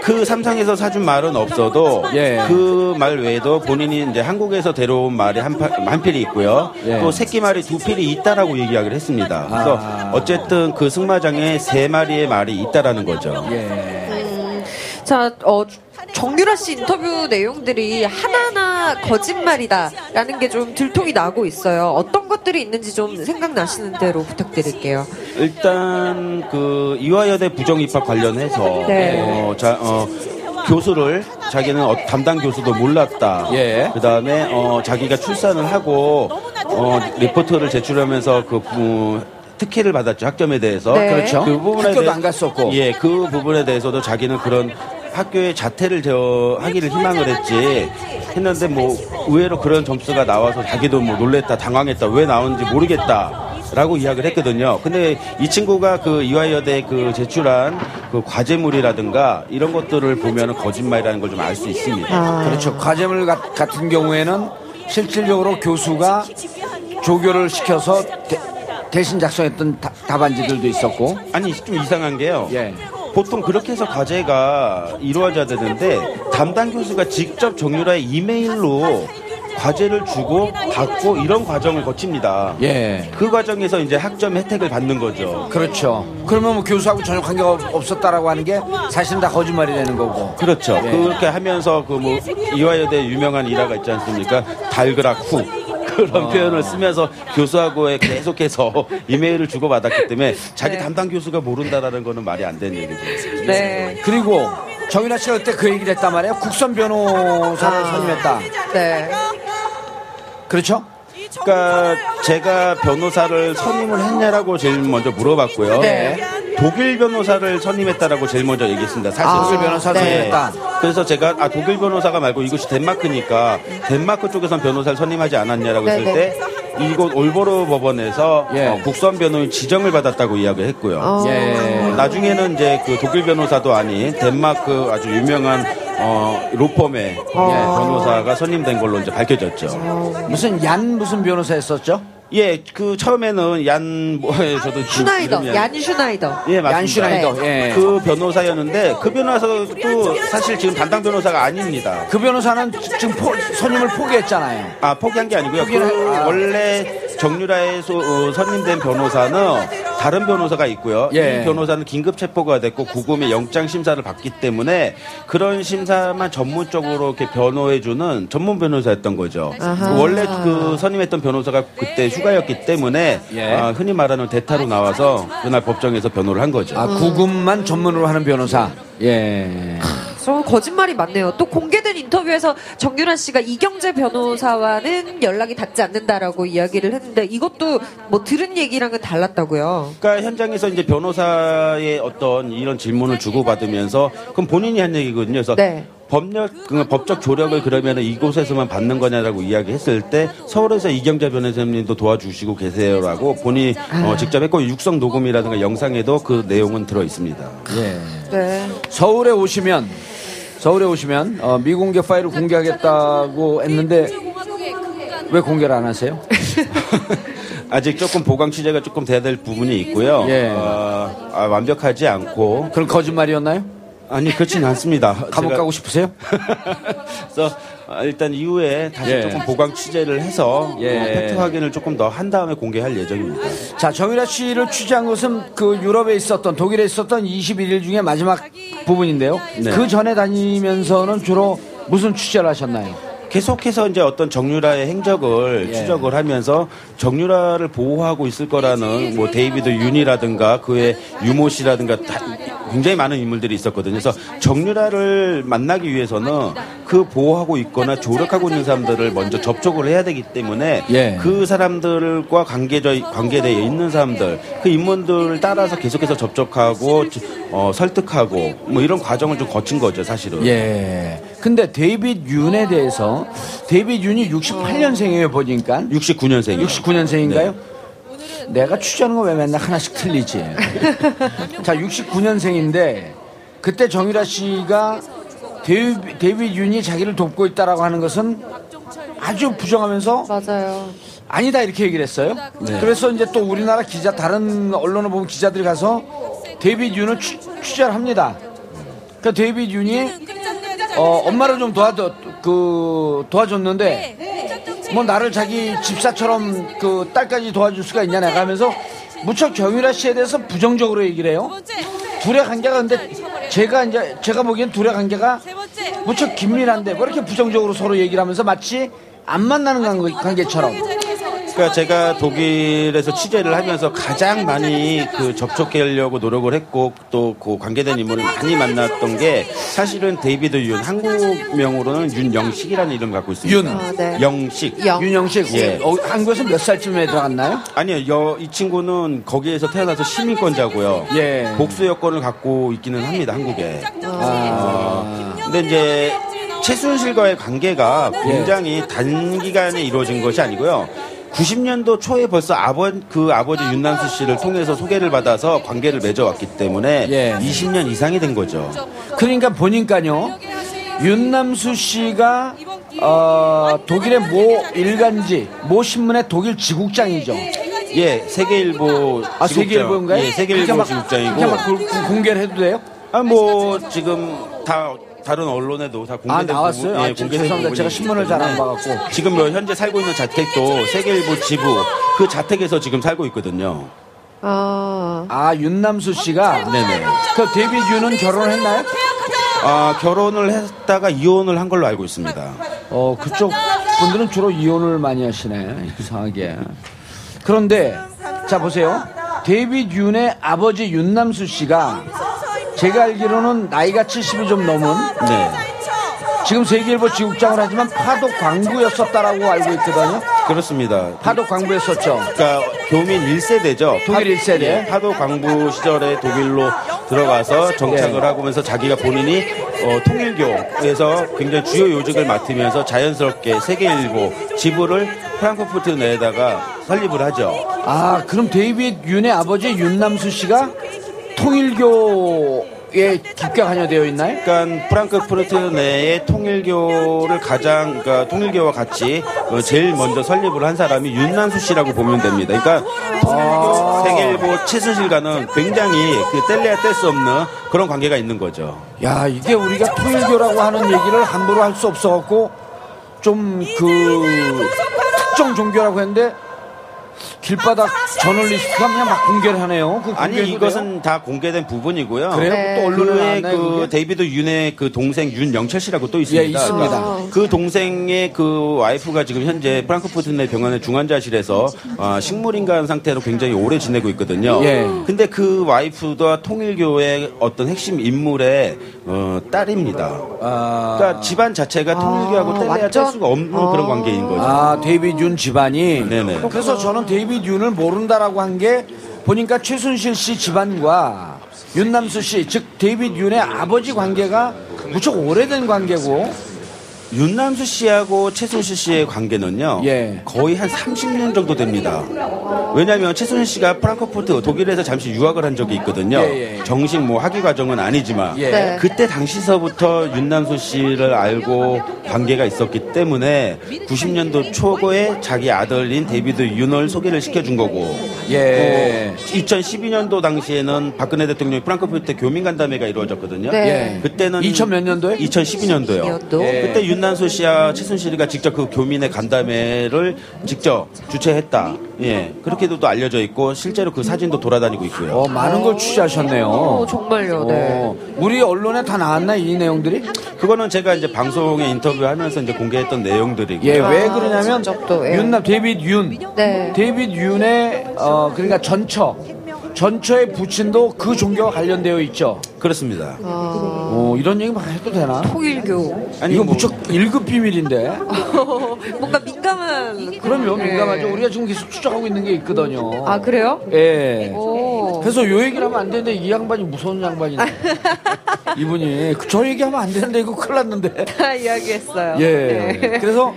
Speaker 3: 그 삼성에서 사준 말은 없어도
Speaker 2: 예.
Speaker 3: 그말 외에도 본인이 이제 한국에서 데려온 말이 한, 파- 한 필이 있고요.
Speaker 2: 예.
Speaker 3: 또 새끼 말이 두 필이 있다라고 이야기를 했습니다. 그래서
Speaker 2: 아.
Speaker 3: 어쨌든 그 승마장에 세 마리의 말이 있다라는 거죠.
Speaker 2: 예.
Speaker 1: 자, 어, 정유라 씨 인터뷰 내용들이 하나하나 거짓말이다라는 게 좀 들통이 나고 있어요. 어떤 것들이 있는지 좀 생각나시는 대로 부탁드릴게요.
Speaker 3: 일단 그 이화여대 부정 입학 관련해서
Speaker 1: 네.
Speaker 3: 어, 자, 어, 교수를 자기는 어, 담당 교수도 몰랐다.
Speaker 2: 예.
Speaker 3: 그 다음에 어, 자기가 출산을 하고 어, 리포트를 제출하면서 그 부- 특혜를 받았죠 학점에 대해서.
Speaker 1: 네.
Speaker 2: 그렇죠.
Speaker 3: 그 부분에
Speaker 2: 학교도
Speaker 3: 대해-
Speaker 2: 안 갔었고.
Speaker 3: 예, 그 부분에 대해서도 자기는 그런 학교의 자퇴를 저 하기를 희망을 했지 했는데 뭐 의외로 그런 점수가 나와서 자기도 뭐 놀랬다 당황했다 왜 나오는지 모르겠다 라고 이야기를 했거든요. 근데 이 친구가 그 이화여대 그 제출한 그 과제물이라든가 이런 것들을 보면은 거짓말이라는 걸 좀 알 수 있습니다.
Speaker 2: 그렇죠. 과제물 가- 같은 경우에는 실질적으로 교수가 조교를 시켜서 대, 신 작성했던 다- 답안지들도 있었고.
Speaker 3: 아니 좀 이상한 게요.
Speaker 2: 예.
Speaker 3: 보통 그렇게 해서 과제가 이루어져야 되는데 담당 교수가 직접 정유라의 이메일로 과제를 주고 받고 이런 과정을 거칩니다.
Speaker 2: 예.
Speaker 3: 그 과정에서 이제 학점 혜택을 받는 거죠.
Speaker 2: 그렇죠. 그러면 뭐 교수하고 전혀 관계가 없- 없었다라고 하는 게 사실은 다 거짓말이 되는 거고.
Speaker 3: 그렇죠.
Speaker 2: 예.
Speaker 3: 그렇게 하면서 그 뭐 이화여대 유명한 일화가 있지 않습니까? 달그락 후. 그런 표현을 쓰면서 교수하고의 계속해서 [laughs] 이메일을 주고받았기 때문에 자기
Speaker 1: 네.
Speaker 3: 담당 교수가 모른다라는 거는 말이 안 되는 얘기죠.
Speaker 1: 네.
Speaker 2: 그리고 정윤아 씨가 그때 그 얘기를 했단 말이에요. 국선 변호사를 선임했다.
Speaker 1: 네.
Speaker 2: 그렇죠?
Speaker 3: 그러니까 제가 변호사를 선임을 했냐라고 제일 먼저 물어봤고요.
Speaker 1: 네.
Speaker 3: 독일 변호사를 선임했다라고 제일 먼저 얘기했습니다. 사실
Speaker 1: 아,
Speaker 2: 독일 변호사를
Speaker 1: 네.
Speaker 2: 선임했다.
Speaker 3: 그래서 제가 아 독일 변호사가 말고 이곳이 덴마크니까 덴마크 쪽에선 변호사를 선임하지 않았냐라고 했을
Speaker 1: 네,
Speaker 3: 때 이곳 올보르 법원에서
Speaker 2: 예.
Speaker 3: 어, 국선 변호인 지정을 받았다고 이야기를 했고요.
Speaker 1: 어.
Speaker 2: 예.
Speaker 3: 나중에는 이제 그 독일 변호사도 아닌 덴마크 아주 유명한 어, 로펌의 예, 변호사가 선임된 걸로 이제 밝혀졌죠.
Speaker 2: 무슨 얀 무슨 변호사 했었죠?
Speaker 3: 예, 그 처음에는 얀 뭐, 예, 저도 지-
Speaker 1: 슈나이더,
Speaker 3: 이름이
Speaker 1: 얀 슈나이더.
Speaker 3: 예, 맞습니다.
Speaker 2: 얀 슈나이더. 예.
Speaker 3: 그 변호사였는데 그 변호사도 사실 지금 담당 변호사가 아닙니다.
Speaker 2: 그 변호사는 지금 포- 선임을 포기했잖아요.
Speaker 3: 아 포기한 게 아니고요.
Speaker 2: 포기를
Speaker 3: 그
Speaker 2: 아.
Speaker 3: 원래 정유라에서 어, 선임된 변호사는 다른 변호사가 있고요.
Speaker 2: 예.
Speaker 3: 이 변호사는 긴급 체포가 됐고 구금의 영장 심사를 받기 때문에 그런 심사만 전문적으로 이렇게 변호해주는 전문 변호사였던 거죠.
Speaker 1: 아하.
Speaker 3: 원래 그 선임했던 변호사가 그때 휴가였기 때문에
Speaker 2: 예.
Speaker 3: 아, 흔히 말하는 대타로 나와서 그날 법정에서 변호를 한 거죠.
Speaker 2: 아, 구금만 전문으로 하는 변호사. 예.
Speaker 1: 저 거짓말이 많네요. 또 공개된 인터뷰에서 정유란 씨가 이경재 변호사와는 연락이 닿지 않는다라고 이야기를 했는데 이것도 뭐 들은 얘기랑은 달랐다고요.
Speaker 3: 그러니까 현장에서 이제 변호사의 어떤 이런 질문을 주고 받으면서 그럼 본인이 한 얘기거든요. 그래서
Speaker 1: 네.
Speaker 3: 법력 그 법적 조력을 그러면 이곳에서만 받는 거냐라고 이야기했을 때 서울에서 이경자 변호사님도 도와주시고 계세요라고 본인이 어, 직접 했고 육성 녹음이라든가 영상에도 그 내용은 들어 있습니다.
Speaker 2: 예.
Speaker 1: 네.
Speaker 2: 서울에 오시면 서울에 오시면 어, 미공개 파일을 공개하겠다고 했는데 왜 공개를 안 하세요? [laughs]
Speaker 3: 아직 조금 보강 취재가 조금 돼야 될 부분이 있고요.
Speaker 2: 예.
Speaker 3: 어, 아, 완벽하지 않고
Speaker 2: 그런 거짓말이었나요?
Speaker 3: 아니 그렇지는 않습니다. [laughs]
Speaker 2: 감옥
Speaker 3: 제가-
Speaker 2: 가고 싶으세요? [laughs]
Speaker 3: 그래서 아, 일단 이후에 다시
Speaker 2: 예.
Speaker 3: 조금 보강 취재를 해서
Speaker 2: 예.
Speaker 3: 어, 팩트 확인을 조금 더 한 다음에 공개할 예정입니다.
Speaker 2: 자, 정유라 씨를 취재한 것은 그 유럽에 있었던 독일에 있었던 21일 중에 마지막 부분인데요.
Speaker 3: 네.
Speaker 2: 그 전에 다니면서는 주로 무슨 취재를 하셨나요?
Speaker 3: 계속해서 이제 어떤 정유라의 행적을
Speaker 2: 예.
Speaker 3: 추적을 하면서 정유라를 보호하고 있을 거라는 뭐 데이비드 윤이라든가 그의 유모 씨라든가 다 굉장히 많은 인물들이 있었거든요. 그래서 정유라를 만나기 위해서는 그 보호하고 있거나 조력하고 있는 사람들을 먼저 접촉을 해야 되기 때문에
Speaker 2: 예.
Speaker 3: 그 사람들과 관계져 관계되어 있는 사람들 그 인물들을 따라서 계속해서 접촉하고 어, 설득하고 뭐 이런 과정을 좀 거친 거죠, 사실은.
Speaker 2: 예. 근데 데이빗 윤에 대해서 데이빗 윤이 68년생이에요, 보니까.
Speaker 3: 69년생이요.
Speaker 2: 69년생인가요? 내가 취재하는 거 왜 맨날 하나씩 틀리지? [laughs] 자, 69년생인데 그때 정유라 씨가 데이빗, 데이빗 윤이 자기를 돕고 있다라고 하는 것은 아주 부정하면서
Speaker 1: 맞아요.
Speaker 2: 아니다 이렇게 얘기를 했어요. 그래서 이제 또 우리나라 기자 다른 언론을 보면 기자들이 가서 데이빗 윤을 취, 취재를 합니다. 그러니까 데이빗 윤이 어, 엄마를 좀 도와줘 그 도와줬는데 뭐 나를 자기 집사처럼 그 딸까지 도와줄 수가 있냐 내가 하면서 무척 정유라 씨에 대해서 부정적으로 얘기를 해요. 둘의 관계가 근데 제가 이제 제가 보기엔 둘의 관계가 무척 긴밀한데 왜 이렇게 부정적으로 서로 얘기를 하면서 마치 안 만나는 관계- 관계처럼
Speaker 3: 그러니까 제가 독일에서 취재를 하면서 가장 많이 그 접촉하려고 노력을 했고 또 그 관계된 인물을 많이 만났던 게 사실은 데이비드 윤 한국명으로는 윤영식이라는 이름을 갖고 있습니다.
Speaker 2: 윤.
Speaker 1: 아, 네.
Speaker 3: 영식.
Speaker 1: 영.
Speaker 2: 윤영식
Speaker 3: 예.
Speaker 2: 어, 한국에서 몇 살쯤에 들어갔나요?
Speaker 3: 아니요, 여, 이 친구는 거기에서 태어나서 시민권자고요.
Speaker 2: 예.
Speaker 3: 복수 여권을 갖고 있기는 합니다, 한국에.
Speaker 2: 아,
Speaker 3: 근데 이제 최순실과의 관계가 굉장히 단기간에 이루어진 것이 아니고요. 90년도 초에 벌써 아버 그 아버지 윤남수 씨를 통해서 소개를 받아서 관계를 맺어왔기 때문에
Speaker 2: 예.
Speaker 3: 20년 이상이 된 거죠.
Speaker 2: 그러니까 보니까요 윤남수 씨가 어, 독일의 모 일간지 모 신문의 독일 지국장이죠.
Speaker 3: 예, 세계일보
Speaker 2: 아
Speaker 3: 지국장.
Speaker 2: 세계일보인가요?
Speaker 3: 예, 세계일보
Speaker 2: 막-
Speaker 3: 지국장이고.
Speaker 2: 막 공개를 해도 돼요?
Speaker 3: 아, 뭐 지금 다 다른 언론에도
Speaker 2: 다아
Speaker 3: 공개된
Speaker 2: 나왔어요?
Speaker 3: 부분,
Speaker 2: 아,
Speaker 3: 예,
Speaker 2: 지금
Speaker 3: 공개된
Speaker 2: 죄송합니다.
Speaker 3: 부분이
Speaker 2: 제가 신문을 잘 안 봐갖고.
Speaker 3: 지금 뭐 현재 살고 있는 자택도 세계일보 지부 그 자택에서 지금 살고 있거든요.
Speaker 1: 아,
Speaker 2: 아 윤남수 씨가
Speaker 3: 네네.
Speaker 2: 그 윤은 결혼했나요?
Speaker 3: 아 결혼을 했다가 이혼을 한 걸로 알고 있습니다.
Speaker 2: 어 그쪽 분들은 주로 이혼을 많이 하시네 이상하게. 그런데 자 보세요. 데이빗 윤의 아버지 윤남수 씨가 제가 알기로는 나이가 70이 좀 넘은
Speaker 3: 네.
Speaker 2: 지금 세계일보 지국장을 하지만 파독 광부였었다라고 알고 있거든요.
Speaker 3: 그렇습니다.
Speaker 2: 파독 광부였었죠.
Speaker 3: 그러니까 교민 1세대죠.
Speaker 2: 독일 1세대.
Speaker 3: 파도 광부 시절에 독일로 들어가서 정착을
Speaker 2: 네.
Speaker 3: 하면서 자기가 본인이 어, 통일교에서 굉장히 주요 요직을 맡으면서 자연스럽게 세계일보 지부를 프랑크푸르트 내에다가 설립을 하죠.
Speaker 2: 아 그럼 데이빗 윤의 아버지 윤남수 씨가 통일교에 깊게 관여되어 있나요?
Speaker 3: 그러니까 프랑크푸르트 내에 통일교를 가장 그러니까 통일교와 같이 어, 제일 먼저 설립을 한 사람이 윤난수 씨라고 보면 됩니다. 그러니까 통일교 세계일보 최순실과는 굉장히 그 뗄래야 뗄 수 없는 그런 관계가 있는 거죠.
Speaker 2: 야 이게 우리가 통일교라고 하는 얘기를 함부로 할 수 없어갖고 좀 그 특정 종교라고 했는데 길바닥 저널리스트가 그냥 막 공개를 하네요. 그
Speaker 3: 아니 이것은 다 공개된 부분이고요.
Speaker 2: 돼요? 그래요?
Speaker 1: 네.
Speaker 2: 또 언론에?
Speaker 3: 그
Speaker 2: 그게?
Speaker 3: 데이비드 윤의 그 동생 윤영철 씨라고 또 있습니다.
Speaker 2: 예, 있습니다.
Speaker 3: 그 동생의 그 와이프가 지금 현재 프랑크푸르트 내 병원의 중환자실에서 어, 식물인간 상태로 굉장히 오래 지내고 있거든요.
Speaker 2: 예.
Speaker 3: 근데 그 와이프가 통일교의 어떤 핵심 인물의 어, 딸입니다.
Speaker 2: 아,
Speaker 3: 그러니까 집안 자체가 통일교하고 뗄래야 뗄
Speaker 1: 완전?
Speaker 3: 수가 없는 그런 관계인 거죠.
Speaker 2: 아 데이빗 윤 집안이
Speaker 3: 네네.
Speaker 2: 그래서 저는 데이빗 윤을 모른다라고 한 게 보니까 최순실 씨 집안과 윤남수 씨 즉 데이빗 윤의 아버지 관계가 무척 오래된 관계고
Speaker 3: 윤남수 씨하고 최순실 씨의 관계는요.
Speaker 2: 예.
Speaker 3: 거의 한 30년 정도 됩니다. 왜냐하면 최순실 씨가 프랑크푸르트 독일에서 잠시 유학을 한 적이 있거든요.
Speaker 2: 예, 예.
Speaker 3: 정식 뭐 학위 과정은 아니지만
Speaker 2: 예.
Speaker 1: 네.
Speaker 3: 그때 당시서부터 윤남수 씨를 알고 관계가 있었기 때문에 90년도 초고에 자기 아들인 데이비드 윤을 소개를 시켜준 거고
Speaker 2: 예.
Speaker 3: 2012년도 당시에는 박근혜 대통령이 프랑크푸르트 교민 간담회가 이루어졌거든요.
Speaker 1: 네.
Speaker 2: 예.
Speaker 3: 그때는
Speaker 2: 2000 몇 년도에?
Speaker 3: 2012년도요.
Speaker 1: 년도?
Speaker 2: 예.
Speaker 3: 그때 윤남수 씨와 최순실이가 직접 그 교민의 간담회를 직접 주최했다. 예. 그렇게도 또 알려져 있고 실제로 그 사진도 돌아다니고 있고요.
Speaker 2: 어, 많은 걸 취재하셨네요.
Speaker 1: 오, 정말요, 네.
Speaker 2: 어, 우리 언론에 다 나왔나 이 내용들이?
Speaker 3: 그거는 제가 이제 방송에 인터뷰하면서 이제 공개했던 내용들이고.
Speaker 2: 예, 요왜 그러냐면
Speaker 1: 또, 예.
Speaker 2: 윤남 데이빗 윤,
Speaker 1: 네.
Speaker 2: 데이빗 윤의 어 그러니까 전처, 전처의 부친도 그 종교와 관련되어 있죠.
Speaker 3: 그렇습니다.
Speaker 2: 어, 이런 얘기만 해도 되나?
Speaker 1: 통일교.
Speaker 3: 아니,
Speaker 2: 이거
Speaker 3: 뭐-
Speaker 2: 무척 1급 비밀인데. [laughs]
Speaker 1: 뭔가 민감한.
Speaker 2: 그럼요,
Speaker 1: 네.
Speaker 2: 민감하죠. 우리가 지금 계속 추적하고 있는 게 있거든요.
Speaker 1: 아, 그래요?
Speaker 2: 예.
Speaker 1: 오.
Speaker 2: 그래서 요 얘기를 하면 안 되는데 이 양반이 무서운 양반이네. [laughs] 이분이 그 저 얘기하면 안 되는데 이거 큰일 났는데.
Speaker 1: 다 이야기했어요.
Speaker 2: 예.
Speaker 1: 네.
Speaker 2: 그래서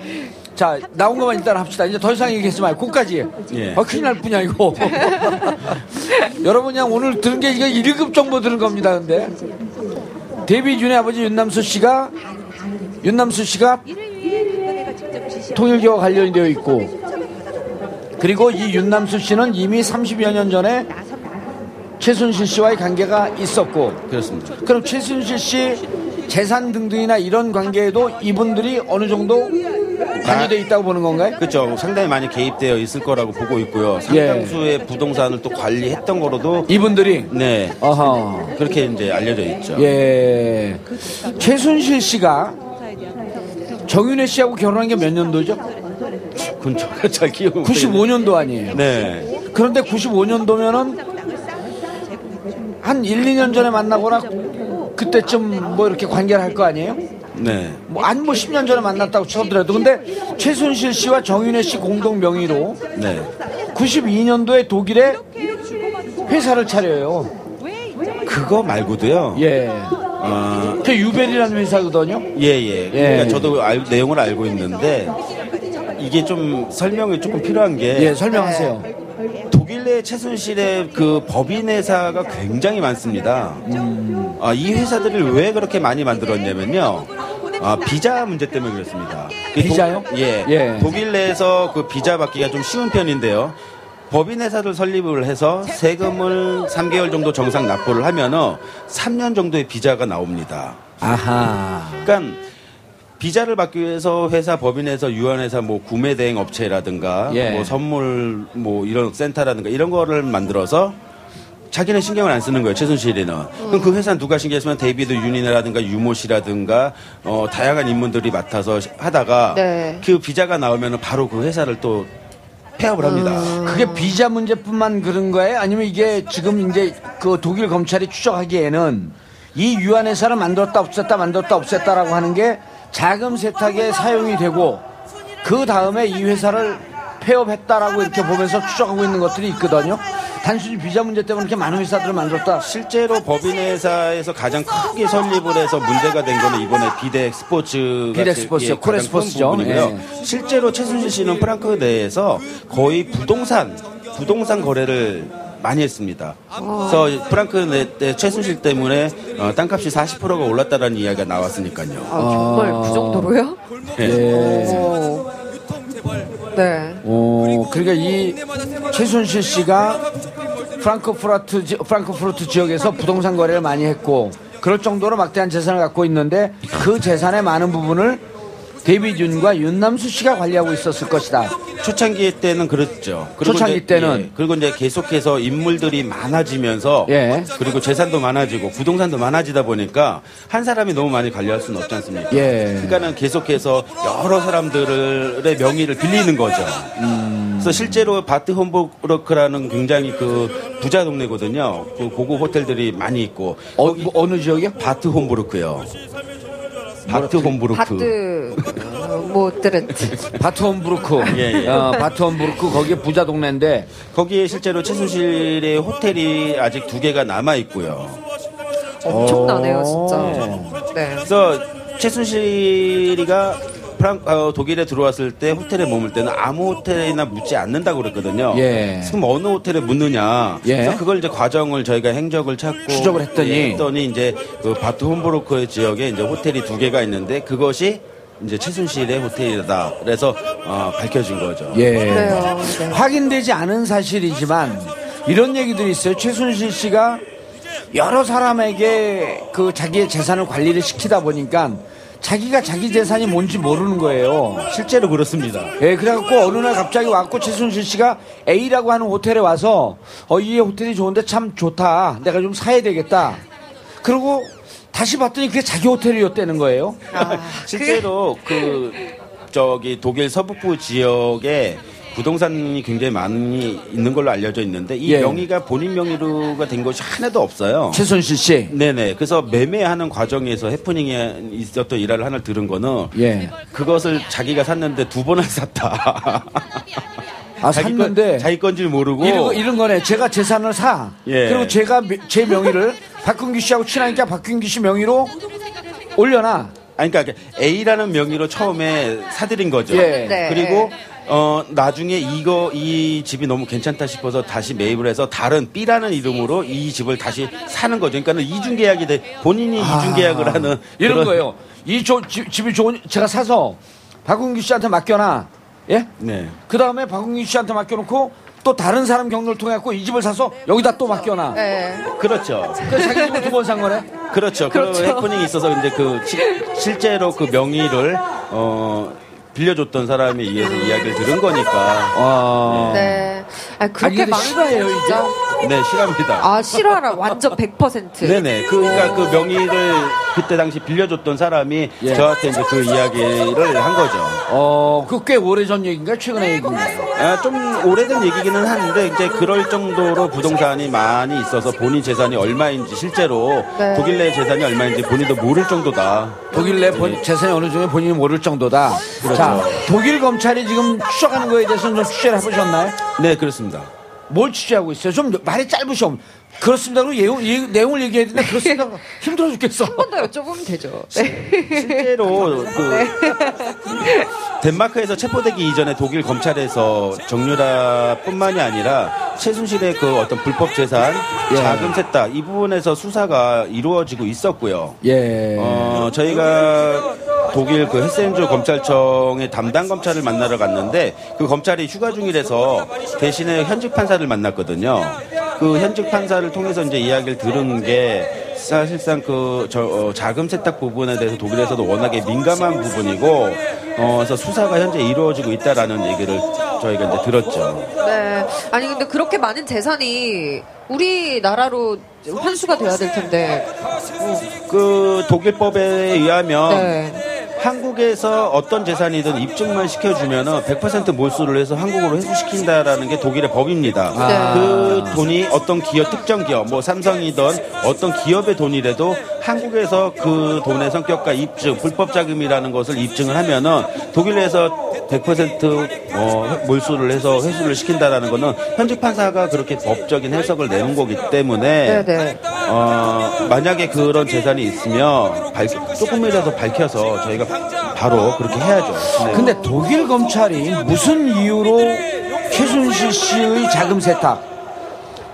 Speaker 2: 자 나온 것만 일단 합시다. 이제 더 이상 얘기하지 말고 거기까지.
Speaker 3: 예.
Speaker 2: 아 큰일 날 뿐이야 이거. [laughs] 여러분 그냥 오늘 들은 게 이거 1급 정보 들은 겁니다. 근데 데뷔 윤의 아버지 윤남수 씨가 윤남수 씨가 통일교와 관련이 되어 있고 그리고 이 윤남수 씨는 이미 30여 년 전에 최순실 씨와의 관계가 있었고
Speaker 3: 그렇습니다.
Speaker 2: 그럼 최순실 씨 재산 등등이나 이런 관계에도 이분들이 어느 정도 관여돼 있다고 보는 건가요?
Speaker 3: 그렇죠. 상당히 많이 개입되어 있을 거라고 보고 있고요.
Speaker 2: 예.
Speaker 3: 상당수의 부동산을 또 관리했던 거로도
Speaker 2: 이분들이
Speaker 3: 네.
Speaker 2: 어허
Speaker 3: 그렇게 이제 알려져 있죠.
Speaker 2: 예 최순실 씨가 정윤혜 씨하고 결혼한 게 몇 년도죠?
Speaker 3: 그건 제가 [laughs] 잘 기억을 못
Speaker 2: 95년도 아니에요.
Speaker 3: 네.
Speaker 2: 그런데 95년도면은 한 1, 2년 전에 만나거나 그때쯤 뭐 이렇게 관계를 할 거 아니에요?
Speaker 3: 네.
Speaker 2: 뭐, 한뭐 10년 전에 만났다고 쳐더라도. 근데 최순실 씨와 정윤혜 씨 공동 명의로
Speaker 3: 네.
Speaker 2: 92년도에 독일에 회사를 차려요.
Speaker 3: 그거 말고도요.
Speaker 2: 예.
Speaker 3: 어,
Speaker 2: 그 유벨이라는 회사거든요.
Speaker 3: 예, 예.
Speaker 2: 예.
Speaker 3: 그러니까 저도 알- 내용을 알고 있는데 이게 좀 설명이 조금 필요한 게
Speaker 2: 예, 설명하세요.
Speaker 3: 독일 내 최순실의 그 법인 회사가 굉장히 많습니다. 아, 이 회사들을 왜 그렇게 많이 만들었냐면요. 아, 비자 문제 때문에 그렇습니다. 그 독-
Speaker 2: 비자요?
Speaker 3: 예,
Speaker 2: 예.
Speaker 3: 독일 내에서 그 비자 받기가 좀 쉬운 편인데요. 법인 회사를 설립을 해서 세금을 3개월 정도 정상 납부를 하면은 3년 정도의 비자가 나옵니다.
Speaker 2: 아하.
Speaker 3: 그러니까 비자를 받기 위해서 회사 법인에서 유한회사 뭐 구매 대행 업체라든가
Speaker 2: 예.
Speaker 3: 뭐 선물 뭐 이런 센터라든가 이런 거를 만들어서 자기는 신경을 안 쓰는 거예요 최순실이는 그럼 그 회사 누가 신경 쓰면 데이비드 윤이라든가 유모 씨라든가 어 다양한 인물들이 맡아서 하다가
Speaker 1: 네.
Speaker 3: 그 비자가 나오면 바로 그 회사를 또 폐업을 합니다.
Speaker 2: 그게 비자 문제뿐만 그런 거예요? 아니면 이게 지금 이제 그 독일 검찰이 추적하기에는 이 유한회사를 만들었다 없앴다 만들었다 없앴다라고 하는 게 자금 세탁에 사용이 되고 그 다음에 이 회사를 폐업했다라고 이렇게 보면서 추적하고 있는 것들이 있거든요. 단순히 비자 문제 때문에 이렇게 많은 회사들을 만들었다.
Speaker 3: 실제로 법인회사에서 가장 크게 설립을 해서 문제가 된 거는 이번에 비덱 스포츠
Speaker 2: 비덱 스포츠요. 코레 스포츠죠. 예.
Speaker 3: 실제로 최순실 씨는 프랑크 내에서 거의 부동산 부동산 거래를 많이 했습니다. 그래서 프랑크 내때 최순실 때문에 어, 땅값이 40%가 올랐다는 이야기가 나왔으니까요.
Speaker 1: 아, 정말 그 정도로요?
Speaker 3: 예.
Speaker 1: 오. 네.
Speaker 2: 오, 그러니까 이 최순실 씨가 프랑크푸르트, 지- 프랑크푸르트 지역에서 부동산 거래를 많이 했고 그럴 정도로 막대한 재산을 갖고 있는데 그 재산의 많은 부분을 윤과 윤남수 씨가 관리하고 있었을 것이다.
Speaker 3: 초창기 때는 그랬죠.
Speaker 2: 초창기
Speaker 3: 이제,
Speaker 2: 때는?
Speaker 3: 예, 그리고 이제 계속해서 인물들이 많아지면서
Speaker 2: 예.
Speaker 3: 그리고 재산도 많아지고 부동산도 많아지다 보니까 한 사람이 너무 많이 관리할 수는 없지 않습니까?
Speaker 2: 예.
Speaker 3: 그러니까는 계속해서 여러 사람들의 명의를 빌리는 거죠.
Speaker 2: 음.
Speaker 3: 그래서 실제로 바트 홈부르크라는 굉장히 그 부자 동네거든요. 그 고급 호텔들이 많이 있고
Speaker 2: 어, 뭐 어느 지역이요?
Speaker 3: 바트 홈부르크요. 바트 홈부르크.
Speaker 1: 바트 어, 뭐 들은 [laughs]
Speaker 2: 바트홈부르크.
Speaker 3: 예, 예.
Speaker 2: 어, 바트홈부르크 거기에 부자 동네인데
Speaker 3: 거기에 실제로 최순실의 호텔이 아직 두 개가 남아 있고요.
Speaker 1: 엄청나네요, 진짜.
Speaker 2: 어.
Speaker 1: 네.
Speaker 3: 그래서 최순실이가 프랑 어, 독일에 들어왔을 때 호텔에 머물 때는 아무 호텔이나 묻지 않는다고 그랬거든요.
Speaker 2: 예.
Speaker 3: 그럼 어느 호텔에 묻느냐?
Speaker 2: 예.
Speaker 3: 그래서 그걸 이제 과정을 저희가 행적을 찾고
Speaker 2: 추적을 했더니.
Speaker 3: 예, 했더니 이제 그 바트 홈브로커의 지역에 이제 호텔이 두 개가 있는데 그것이 이제 최순실의 호텔이다. 그래서 어, 밝혀진 거죠.
Speaker 2: 예.
Speaker 1: 그래요. 네.
Speaker 2: 확인되지 않은 사실이지만 이런 얘기들이 있어요. 최순실 씨가 여러 사람에게 그 자기의 재산을 관리를 시키다 보니까 자기가 자기 재산이 뭔지 모르는 거예요.
Speaker 3: 실제로 그렇습니다.
Speaker 2: 예, 그래갖고 어느 날 갑자기 왔고 최순실 씨가 A라고 하는 호텔에 와서 어, 이 호텔이 좋은데 참 좋다. 내가 좀 사야 되겠다. 그리고 다시 봤더니 그게 자기 호텔이었다는 거예요.
Speaker 1: 아,
Speaker 3: 실제로 그 저기 독일 서북부 지역에 부동산이 굉장히 많이 있는 걸로 알려져 있는데 이
Speaker 2: 예.
Speaker 3: 명의가 본인 명의로가 된 것이 하나도 없어요.
Speaker 2: 최순실 씨.
Speaker 3: 네네. 그래서 매매하는 과정에서 해프닝에 있었던 일화를 하나 들은 거는
Speaker 2: 예.
Speaker 3: 그것을 자기가 샀는데 두 번을 [laughs] 샀다.
Speaker 2: 아,
Speaker 3: 자기
Speaker 2: 샀는데.
Speaker 3: 건, 자기 건줄 모르고
Speaker 2: 이런, 거- 이런 거네. 제가 재산을 사.
Speaker 3: 예.
Speaker 2: 그리고 제가 미- 제 명의를 박근규 씨하고 친하니까 박근규 씨 명의로 올려놔.
Speaker 3: 아니, 그러니까 A라는 명의로 처음에 사들인 거죠.
Speaker 2: 예.
Speaker 1: 네.
Speaker 3: 그리고 어 나중에 이거 이 집이 너무 괜찮다 싶어서 다시 매입을 해서 다른 B라는 이름으로 이 집을 다시 사는 거죠. 그러니까 이중 계약이 돼 본인이 이중 계약을 하는
Speaker 2: 아, 이런
Speaker 3: 그런-
Speaker 2: 거예요. 이 조- 집, 집이 좋은, 제가 사서 박근규 씨한테 맡겨놔. 예?
Speaker 3: 네.
Speaker 2: 그 다음에 박근규 씨한테 맡겨놓고 또 다른 사람 경로를 통해 갖고 이 집을 사서 여기다 또 맡겨놔.
Speaker 1: 네.
Speaker 3: 그렇죠.
Speaker 2: 그래서 자기 집을 두번 산 거네.
Speaker 3: 그렇죠. 그
Speaker 1: 그렇죠.
Speaker 3: 해프닝이 있어서 이제 그 시- 실제로 그 명의를 어 빌려줬던 사람에 의해서 이야기를 들은 거니까.
Speaker 2: 어.
Speaker 1: 네. 아, 그렇게
Speaker 2: 근데 실화예요, 이제?
Speaker 1: 진짜.
Speaker 3: 네, 실합니다.
Speaker 1: 아, [laughs] 실화라 완전 100%.
Speaker 3: 네네. 그, 그러니까 그 명의를 그때 당시 빌려줬던 사람이
Speaker 2: 예.
Speaker 3: 저한테 이제 그 이야기를 한 거죠.
Speaker 2: 어, 그 꽤 오래전 얘기인가요? 최근의 얘기인가요?
Speaker 3: 아, 좀 오래된 얘기기는 한데 이제 그럴 정도로 부동산이 많이 있어서 본인 재산이 얼마인지 실제로
Speaker 1: 네.
Speaker 3: 독일 내 재산이 얼마인지 본인도 모를 정도다.
Speaker 2: 독일 내 본- 재산이 어느 정도 본인이 모를 정도다.
Speaker 3: 그렇죠.
Speaker 2: 자, 독일 검찰이 지금 추적하는 거에 대해서는 좀 취재를 해보셨나요?
Speaker 3: 네, 그렇습니다.
Speaker 2: 뭘 취재하고 있어요? 좀 말이 짧으셔. 그렇습니다로 내용, 예- 내용을 얘기해야 되는데 그렇습니다. 힘들어 죽겠어.
Speaker 1: 한 번 더 여쭤보면 되죠. 네.
Speaker 3: 실제로 [laughs] 그 덴마크에서 체포되기 이전에 독일 검찰에서 정유라뿐만이 아니라 최순실의 그 어떤 불법 재산,
Speaker 2: 예.
Speaker 3: 자금 세탁 이 부분에서 수사가 이루어지고 있었고요.
Speaker 2: 예.
Speaker 3: 어, 저희가 독일 그 헤센주 검찰청의 담당 검찰을 만나러 갔는데 그 검찰이 휴가 중이라서 대신에 현직 판사를 만났거든요. 그 현직 판사를 통해서 이제 이야기를 들은 게 사실상 그 저, 어, 자금 세탁 부분에 대해서 독일에서도 워낙에 민감한 부분이고 어, 그래서 수사가 현재 이루어지고 있다라는 얘기를 저희가 이제 들었죠.
Speaker 1: 네. 아니 근데 그렇게 많은 재산이 우리나라로 환수가 돼야 될 텐데.
Speaker 3: 그 독일법에 의하면
Speaker 1: 네.
Speaker 3: 한국에서 어떤 재산이든 입증만 시켜주면은 100% 몰수를 해서 한국으로 회수시킨다라는 게 독일의 법입니다.
Speaker 1: 네.
Speaker 3: 그 돈이 어떤 기업, 특정 기업, 뭐 삼성이든 어떤 기업의 돈이라도 한국에서 그 돈의 성격과 입증, 불법 자금이라는 것을 입증을 하면은 독일에서 100% 어, 몰수를 해서 회수를 시킨다라는 거는 현직 판사가 그렇게 법적인 해석을 내는 거기 때문에
Speaker 1: 네네.
Speaker 3: 어, 만약에 그런 재산이 있으면 밝, 조금이라도 밝혀서 저희가 바로 그렇게 해야죠. 네.
Speaker 2: 근데 독일 검찰이 무슨 이유로 최순실 씨의 자금 세탁,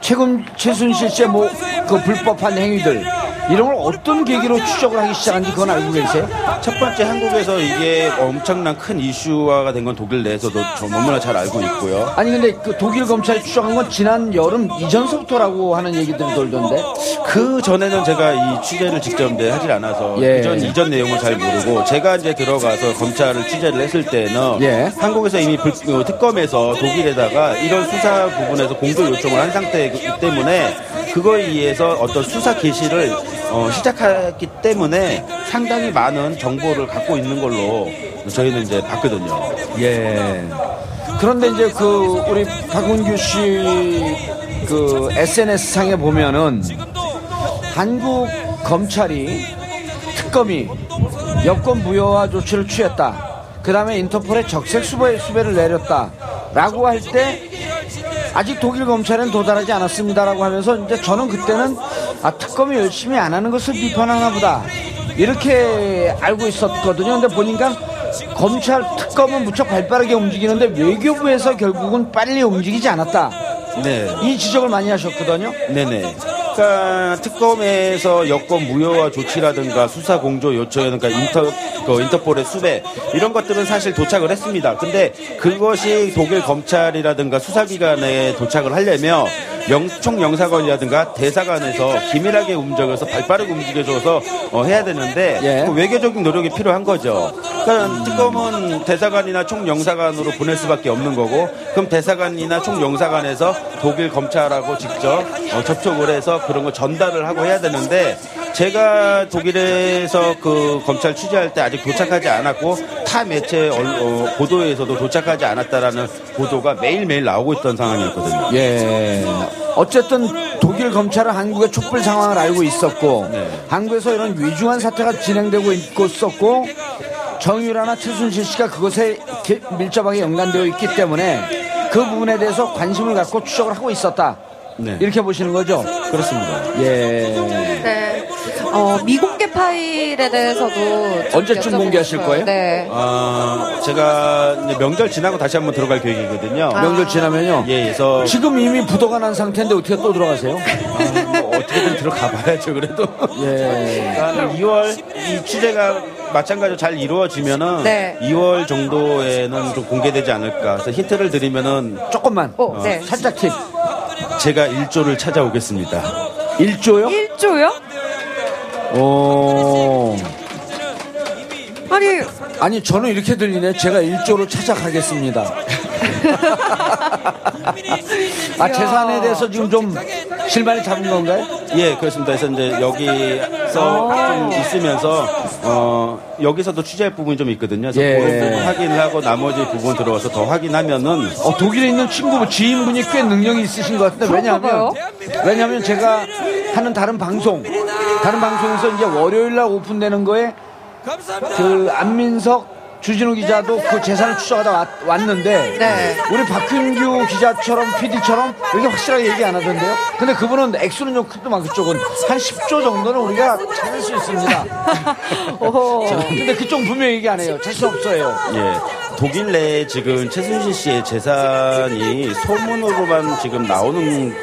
Speaker 2: 최근 최순실 씨의 뭐 그 불법한 행위들 이런 걸 어떤 계기로 추적을 하기 시작한지 그건 알고 계세요?
Speaker 3: 첫 번째 한국에서 이게 엄청난 큰 이슈화가 된 건 독일 내에서도 저 너무나 잘 알고 있고요.
Speaker 2: 아니 근데 그 독일 검찰이 추적한 건 지난 여름 이전서부터라고 하는 얘기들이 돌던데
Speaker 3: 그 전에는 제가 이 취재를 직접 이제 하질 않아서
Speaker 2: 예.
Speaker 3: 이전 이전 내용을 잘 모르고 제가 이제 들어가서 검찰을 취재를 했을 때는
Speaker 2: 예.
Speaker 3: 한국에서 이미 불- 어, 특검에서 독일에다가 이런 수사 부분에서 공조 요청을 한 상태이기 때문에 그거에 의해서 어떤 수사 개시를 어, 시작했기 때문에 상당히 많은 정보를 갖고 있는 걸로 저희는 이제 봤거든요.
Speaker 2: 예. 그런데 이제 그 우리 박문규 씨 그 SNS 상에 보면은 한국 검찰이 특검이 여권 무효화 조치를 취했다. 그 다음에 인터폴에 적색 수배, 수배를 내렸다 라고 할 때 아직 독일 검찰은 도달하지 않았습니다라고 하면서 이제 저는 그때는 아 특검이 열심히 안 하는 것을 비판하나 보다 이렇게 알고 있었거든요. 근데 보니까 검찰 특검은 무척 발빠르게 움직이는데 외교부에서 결국은 빨리 움직이지 않았다.
Speaker 3: 네.
Speaker 2: 이 지적을 많이 하셨거든요.
Speaker 3: 네네. 그러니까 특검에서 여권 무효화 조치라든가 수사 공조 요청이라든가 인터 그 인터폴의 수배 이런 것들은 사실 도착을 했습니다. 근데 그것이 독일 검찰이라든가 수사기관에 도착을 하려면 영, 총영사관이라든가 대사관에서 기밀하게 움직여서 발빠르게 움직여줘서 어, 해야 되는데
Speaker 2: 예.
Speaker 3: 그 외교적인 노력이 필요한 거죠. 그러니까 특검은 대사관이나 총영사관으로 보낼 수밖에 없는 거고 그럼 대사관이나 총영사관에서 독일 검찰하고 직접 어, 접촉을 해서 그런 거 전달을 하고 해야 되는데 제가 독일에서 그 검찰 취재할 때 아직 도착하지 않았고 타 매체 얼- 어, 보도에서도 도착하지 않았다라는 보도가 매일매일 나오고 있던 상황이었거든요.
Speaker 2: 예. 어쨌든 독일 검찰은 한국의 촛불 상황을 알고 있었고
Speaker 3: 네.
Speaker 2: 한국에서 이런 위중한 사태가 진행되고 있고 있었고 정유라나 최순실 씨가 그것에 기- 밀접하게 연관되어 있기 때문에 그 부분에 대해서 관심을 갖고 추적을 하고 있었다.
Speaker 3: 네.
Speaker 2: 이렇게 보시는 거죠?
Speaker 3: 그렇습니다.
Speaker 2: 예.
Speaker 1: 네. 어, 미공개 파일에 대해서도 좀
Speaker 2: 언제쯤 공개하실
Speaker 1: 싶어요.
Speaker 2: 거예요?
Speaker 1: 네.
Speaker 3: 아, 제가 이제 명절 지나고 다시 한번 들어갈 계획이거든요.
Speaker 2: 명절 지나면요.
Speaker 3: 예, 그래서
Speaker 2: 지금 이미 부도가 난 상태인데 어떻게 또 들어가세요?
Speaker 3: 아, 뭐 어떻게든 들어가 봐야죠. 그래도
Speaker 2: 예.
Speaker 3: 한 2월 이 취재가 마찬가지로 잘 이루어지면은
Speaker 1: 네.
Speaker 3: 2월 정도에는 좀 공개되지 않을까. 그래서 힌트를 드리면은
Speaker 2: 조금만.
Speaker 1: 어, 네.
Speaker 2: 살짝 팁.
Speaker 3: 제가 1조를 찾아오겠습니다.
Speaker 2: 1조요?
Speaker 1: 1조요?
Speaker 2: 오.
Speaker 1: 아니,
Speaker 2: 아니 저는 이렇게 들리네. 제가 1조를 찾아가겠습니다. 아 재산에 대해서 지금 좀 실마리 잡은 건가요?
Speaker 3: 예, 그렇습니다. 그래서 이제 여기서 좀 있으면서 어 여기서도 취재할 부분이 좀 있거든요. 그래서
Speaker 2: 예.
Speaker 3: 확인을 하고 나머지 부분 들어와서 더 확인하면은
Speaker 2: 어, 독일에 있는 친구 지인분이 꽤 능력이 있으신 것 같은데 왜냐하면. 왜냐하면 제가 하는 다른 방송 다른 방송에서 이제 월요일 날 오픈되는 거에 그 안민석 주진우 기자도 그 재산을 추적하다 왔, 왔는데
Speaker 1: 네.
Speaker 2: 우리 박균규 기자처럼 PD처럼 이렇게 확실하게 얘기 안 하던데요. 근데 그분은 액수는 좀 크더만 그쪽은 한 10조 정도는 우리가 찾을 수 있습니다. [laughs] 근데 그쪽은 분명히 얘기 안 해요. 자신 없어요.
Speaker 3: 예. 독일 내에 지금 최순실 씨의 재산이 소문으로만 지금 나오는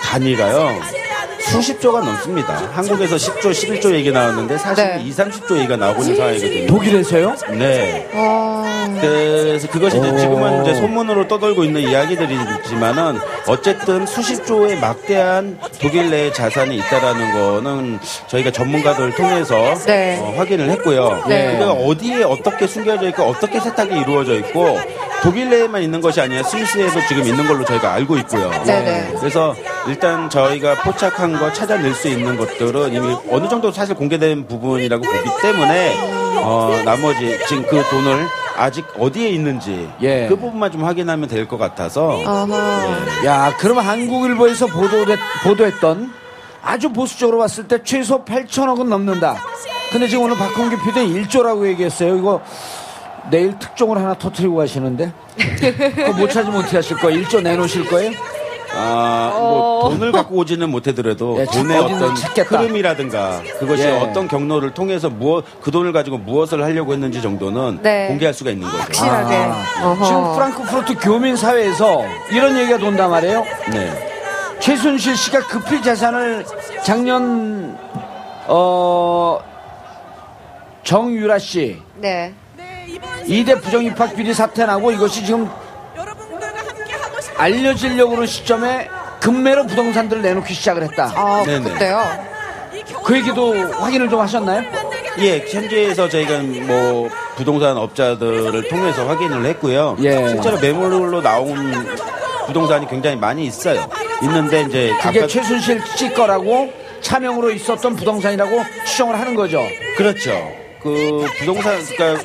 Speaker 3: 단위가요. 수십조가 넘습니다. 한국에서 10조, 11조 얘기 나왔는데 사실
Speaker 1: 네.
Speaker 3: 2, 30조 얘기가 나오고 있는 상황이거든요.
Speaker 2: 독일에서요?
Speaker 3: 네.
Speaker 1: 아,
Speaker 3: 그래서 그것이 이제
Speaker 2: 오.
Speaker 3: 지금은 이제 소문으로 떠돌고 있는 이야기들이지만은 어쨌든 수십조의 막대한 독일 내 자산이 있다라는 거는 저희가 전문가들을 통해서
Speaker 1: 네.
Speaker 3: 어, 확인을 했고요.
Speaker 1: 네.
Speaker 3: 그가 어디에 어떻게 숨겨져 있고 어떻게 세탁이 이루어져 있고 독일 내에만 있는 것이 아니라 스위스에도 지금 있는 걸로 저희가 알고 있고요.
Speaker 1: 네네.
Speaker 3: 그래서 일단 저희가 포착한 거 찾아낼 수 있는 것들은 이미 어느 정도 사실 공개된 부분이라고 보기 때문에 어, 나머지 지금 그 돈을 아직 어디에 있는지
Speaker 2: 예.
Speaker 3: 그 부분만 좀 확인하면 될 것 같아서
Speaker 1: 어허.
Speaker 2: 야, 그럼 한국일보에서 보도됐, 보도했던 아주 보수적으로 봤을 때 최소 8천억은 넘는다. 근데 지금 오늘 박홍기 PD는 1조라고 얘기했어요. 이거 내일 특종을 하나 터트리고 가시는데? 그거 못 찾으면 어떻게 하실 거예요? 1조 내놓으실 거예요?
Speaker 3: 아, 뭐 돈을 갖고 오지는 못하더라도
Speaker 2: 예,
Speaker 3: 돈의 어떤
Speaker 2: 찾겠다.
Speaker 3: 흐름이라든가 그것이
Speaker 2: 예.
Speaker 3: 어떤 경로를 통해서 무엇 그 돈을 가지고 무엇을 하려고 했는지 정도는
Speaker 1: 네.
Speaker 3: 공개할 수가 있는 거죠.
Speaker 1: 확실하게. 어허.
Speaker 2: 지금 프랑크푸르트 교민 사회에서 이런 얘기가 돈단 말이에요.
Speaker 3: 네.
Speaker 2: 최순실 씨가 급히 재산을 작년 어 정유라 씨
Speaker 1: 네.
Speaker 2: 이대 부정 입학 비리 사태 나고 이것이 지금 알려지려고 하는 시점에 급매로 부동산들을 내놓기 시작을 했다.
Speaker 1: 아,
Speaker 3: 네네.
Speaker 1: 그때요.
Speaker 2: 그 얘기도 확인을 좀 하셨나요?
Speaker 3: 예, 현지에서 저희가 뭐 부동산 업자들을 통해서 확인을 했고요.
Speaker 2: 예.
Speaker 3: 실제로 매물로 나온 부동산이 굉장히 많이 있어요. 있는데 이제
Speaker 2: 그게
Speaker 3: 아까
Speaker 2: 최순실 씨 거라고 차명으로 있었던 부동산이라고 추정을 하는 거죠.
Speaker 3: 그렇죠. 그 부동산 그러니까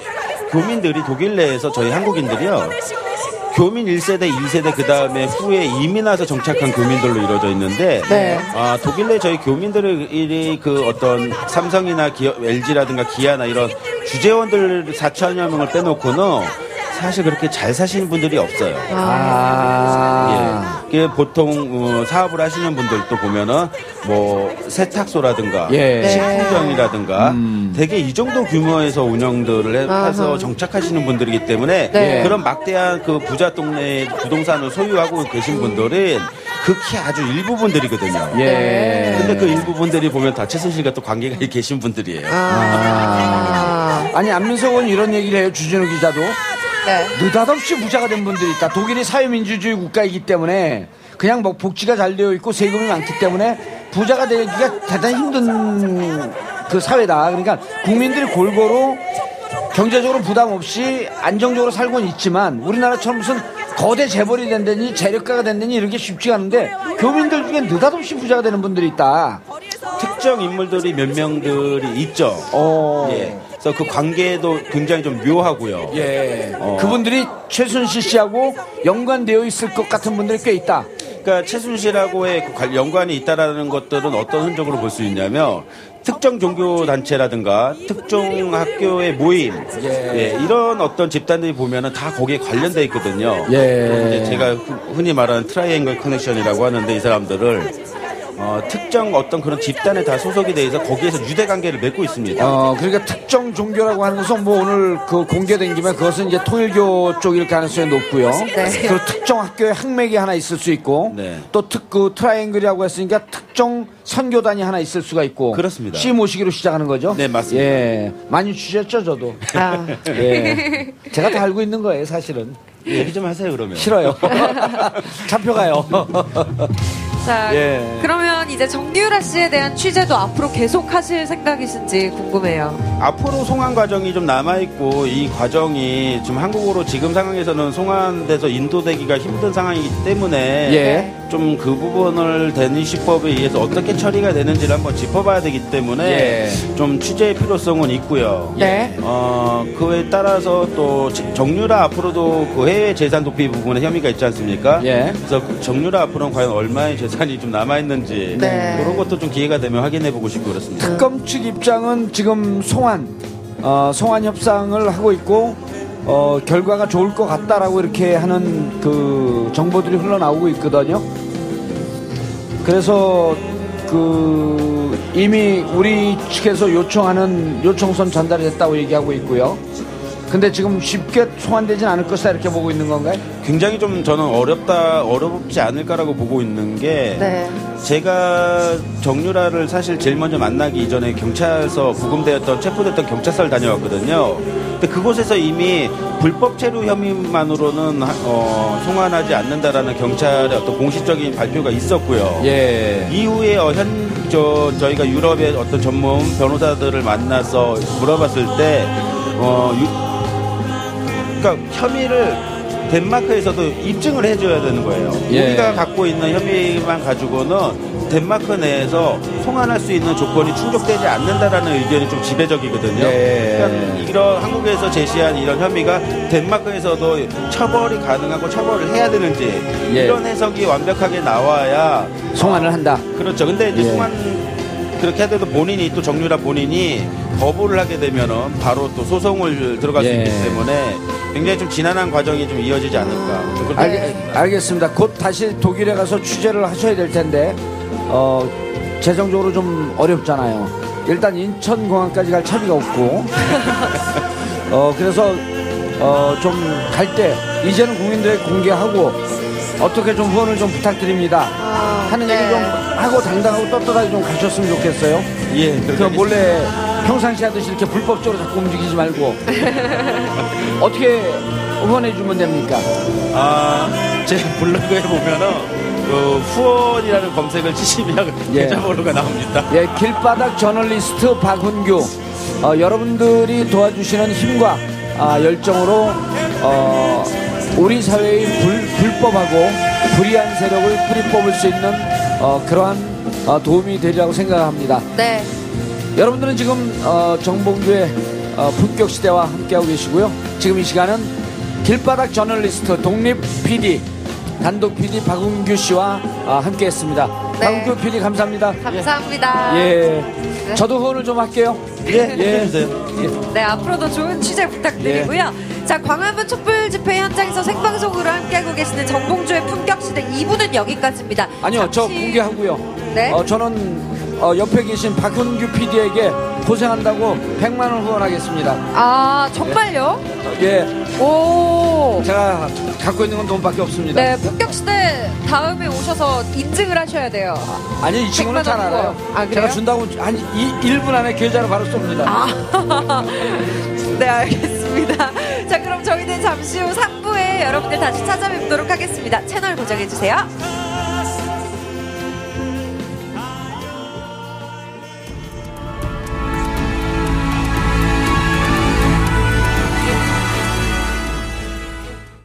Speaker 3: 교민들이 독일 내에서 저희 한국인들이요. 교민 1세대, 2세대 그 다음에 후에 이민 와서 정착한 교민들로 이루어져 있는데
Speaker 1: 네.
Speaker 3: 아, 독일 내 저희 교민들이 그 어떤 삼성이나 기업, LG라든가 기아나 이런 주재원들 4천여 명을 빼놓고는 사실 그렇게 잘 사시는 분들이 없어요.
Speaker 2: 아.
Speaker 3: 예. 이게 보통 어, 사업을 하시는 분들도 보면은 뭐 세탁소라든가
Speaker 2: 예. 네.
Speaker 3: 식품점이라든가
Speaker 2: 음.
Speaker 3: 되게 이 정도 규모에서 운영들을 해-. 해서 정착하시는 분들이기 때문에
Speaker 1: 네.
Speaker 3: 그런 막대한 그 부자 동네 부동산을 소유하고 계신 분들은 극히 아주 일부분들이거든요.
Speaker 2: 예.
Speaker 3: 근데 그 일부분들이 보면 다 최순실과 또 관계가 [laughs] 계신 분들이에요.
Speaker 1: 아.
Speaker 2: 아니 안민석 의원 이런 얘기를 해요. 주진우 기자도.
Speaker 1: 네.
Speaker 2: 느닷없이 부자가 된 분들이 있다. 독일이 사회민주주의 국가이기 때문에 그냥 뭐 복지가 잘 되어 있고 세금이 많기 때문에 부자가 되기가 대단히 힘든 그 사회다. 그러니까 국민들이 골고루 경제적으로 부담 없이 안정적으로 살고는 있지만 우리나라처럼 무슨 거대 재벌이 된다니 재력가가 된다니 이런 게 쉽지가 않은데 교민들 중에 느닷없이 부자가 되는 분들이 있다.
Speaker 3: 특정 인물들이 몇 명들이 있죠.
Speaker 2: 어.
Speaker 3: 예. 그래서 그 관계도 굉장히 좀 묘하고요.
Speaker 2: 예.
Speaker 3: 어.
Speaker 2: 그분들이 최순실 씨하고 연관되어 있을 것 같은 분들이 꽤 있다.
Speaker 3: 그러니까 최순실하고의 그 관- 연관이 있다라는 것들은 어떤 흔적으로 볼 수 있냐면 특정 종교 단체라든가 특정 학교의 모임
Speaker 2: 예.
Speaker 3: 예, 이런 어떤 집단들이 보면은 다 거기에 관련돼 있거든요.
Speaker 2: 예.
Speaker 3: 제가 후- 흔히 말하는 트라이앵글 커넥션이라고 하는데 이 사람들을 어, 특정 어떤 그런 집단에 다 소속이 돼 있어 거기에서 유대 관계를 맺고 있습니다.
Speaker 2: 어, 그러니까 특정 종교라고 하는 것은 뭐 오늘 그 공개된 김에 그것은 이제 통일교 쪽일 가능성이 높고요.
Speaker 1: 네.
Speaker 2: 그리고 특정 학교에 학맥이 하나 있을 수 있고
Speaker 3: 네.
Speaker 2: 또 특, 그 트라이앵글이라고 했으니까 특정 선교단이 하나 있을 수가 있고
Speaker 3: 그렇습니다.
Speaker 2: 씨 모시기로 시작하는 거죠.
Speaker 3: 네, 맞습니다.
Speaker 2: 예. 많이 주셨죠, 저도.
Speaker 1: 아.
Speaker 2: 예. 제가 다 알고 있는 거예요, 사실은.
Speaker 3: 얘기 좀 하세요 그러면.
Speaker 2: 싫어요. [laughs] [laughs] 잡혀가요. [laughs]
Speaker 1: 자,
Speaker 2: 예.
Speaker 1: 그러면 이제 정유라 씨에 대한 취재도 앞으로 계속 하실 생각이신지 궁금해요.
Speaker 3: 앞으로 송환 과정이 좀 남아있고 이 과정이 지금 한국으로 지금 상황에서는 송환돼서 인도되기가 힘든 상황이기 때문에
Speaker 2: 예.
Speaker 3: 좀 그 부분을 데니시법에 의해서 어떻게 처리가 되는지를 한번 짚어봐야 되기 때문에
Speaker 2: 예.
Speaker 3: 좀 취재의 필요성은 있고요.
Speaker 1: 네.
Speaker 3: 어, 그에 따라서 또 지- 정유라 앞으로도 그 해외 재산 도피 부분에 혐의가 있지 않습니까?
Speaker 2: 예.
Speaker 3: 그래서 그 정유라 앞으로는 과연 얼마의 재산이 좀 남아 있는지
Speaker 1: 네.
Speaker 3: 그런 것도 좀 기회가 되면 확인해 보고 싶고 그렇습니다.
Speaker 2: 특검 측 입장은 지금 송환, 어, 송환 협상을 하고 있고, 어, 결과가 좋을 것 같다라고 이렇게 하는 그 정보들이 흘러나오고 있거든요. 그래서 그 이미 우리 측에서 요청하는 요청선 전달이 됐다고 얘기하고 있고요. 근데 지금 쉽게 소환되진 않을 것이다 이렇게 보고 있는 건가요?
Speaker 3: 굉장히 좀 저는 어렵다 어렵지 않을까라고 보고 있는 게
Speaker 1: 네.
Speaker 3: 제가 정유라를 사실 제일 먼저 만나기 이전에 경찰서 구금되었던 체포됐던 경찰서를 다녀왔거든요. 근데 그곳에서 이미 불법 체류 혐의만으로는 하- 어, 송환하지 않는다라는 경찰의 어떤 공식적인 발표가 있었고요.
Speaker 2: 예.
Speaker 3: 이후에 어, 현, 저, 저희가 유럽의 어떤 전문 변호사들을 만나서 물어봤을 때, 어, 유- 그러니까 혐의를 덴마크에서도 입증을 해줘야 되는 거예요.
Speaker 2: 예.
Speaker 3: 우리가 갖고 있는 혐의만 가지고는 덴마크 내에서 송환할 수 있는 조건이 충족되지 않는다라는 의견이 좀 지배적이거든요.
Speaker 2: 예.
Speaker 3: 그러니까 이런 한국에서 제시한 이런 혐의가 덴마크에서도 처벌이 가능하고 처벌을 해야 되는지
Speaker 2: 예.
Speaker 3: 이런 해석이 완벽하게 나와야
Speaker 2: 송환을 한다.
Speaker 3: 그렇죠. 근데 이제
Speaker 2: 예.
Speaker 3: 송환 그렇게 하더라도 본인이 또 정유라 본인이 거부를 하게 되면은 바로 또 소송을 들어갈
Speaker 2: 예.
Speaker 3: 수 있기 때문에 굉장히 좀 지난한 과정이 좀 이어지지 않을까. 좀
Speaker 2: 알, 알겠습니다. 곧 다시 독일에 가서 취재를 하셔야 될 텐데 어, 재정적으로 좀 어렵잖아요. 일단 인천공항까지 갈 차비가 없고 [laughs] 어, 그래서 어, 좀 갈 때 이제는 국민들에게 공개하고 어떻게 좀 후원을 좀 부탁드립니다.
Speaker 1: 아,
Speaker 2: 하는
Speaker 1: 네.
Speaker 2: 얘기 좀 하고 당당하고 떳떳하게 좀 가셨으면 좋겠어요.
Speaker 3: 예.
Speaker 2: 그 몰래 평상시 하듯이 이렇게 불법적으로 자꾸 움직이지 말고 [laughs] 어떻게 후원해 주면 됩니까?
Speaker 3: 아, 제 블로그에 보면은 그 후원이라는 검색을 치시면
Speaker 2: 예.
Speaker 3: 계좌번호가 나옵니다.
Speaker 2: 예, 길바닥 저널리스트 박훈규. 어, 여러분들이 도와주시는 힘과 아, 열정으로 어, 우리 사회의 불, 불법하고 불의한 세력을 뿌리 뽑을 수 있는 어, 그러한 어, 도움이 되리라고 생각합니다.
Speaker 1: 네.
Speaker 2: 여러분들은 지금 어, 정봉주의 어, 품격 시대와 함께하고 계시고요. 지금 이 시간은 길바닥 저널리스트 독립 PD 단독 PD 박은규 씨와 어, 함께했습니다.
Speaker 1: 네.
Speaker 2: 박은규 PD 감사합니다.
Speaker 1: 감사합니다.
Speaker 2: 예, 저도 후원을 좀 할게요.
Speaker 3: 예,
Speaker 2: 예.
Speaker 3: 해주세요.
Speaker 1: 네, 앞으로도 좋은 취재 부탁드리고요.
Speaker 2: 예.
Speaker 1: 자, 광화문 촛불 집회 현장에서 생방송으로 함께하고 계시는 정봉주의 품격시대 2부는 여기까지입니다.
Speaker 2: 아니요, 저
Speaker 1: 잠시-
Speaker 2: 공개하고요.
Speaker 1: 네.
Speaker 2: 어, 저는 어, 옆에 계신 박은규 PD에게 고생한다고 100만 원 후원하겠습니다.
Speaker 1: 아, 정말요?
Speaker 2: 예,
Speaker 1: 오.
Speaker 2: 제가 갖고 있는 건 돈밖에 없습니다.
Speaker 1: 네, 품격시대 다음에 오셔서 인증을 하셔야 돼요.
Speaker 2: 아니 이 친구는
Speaker 1: 100만 잘원
Speaker 2: 알아요.
Speaker 1: 아?
Speaker 2: 제가 준다고 한 이, 1분 안에 계좌로 바로 쏩니다.
Speaker 1: 아, [laughs] 네, 알겠습니다. 자, 그럼 저희는 잠시 후 3부에 여러분들 다시 찾아뵙도록 하겠습니다. 채널 고정해주세요.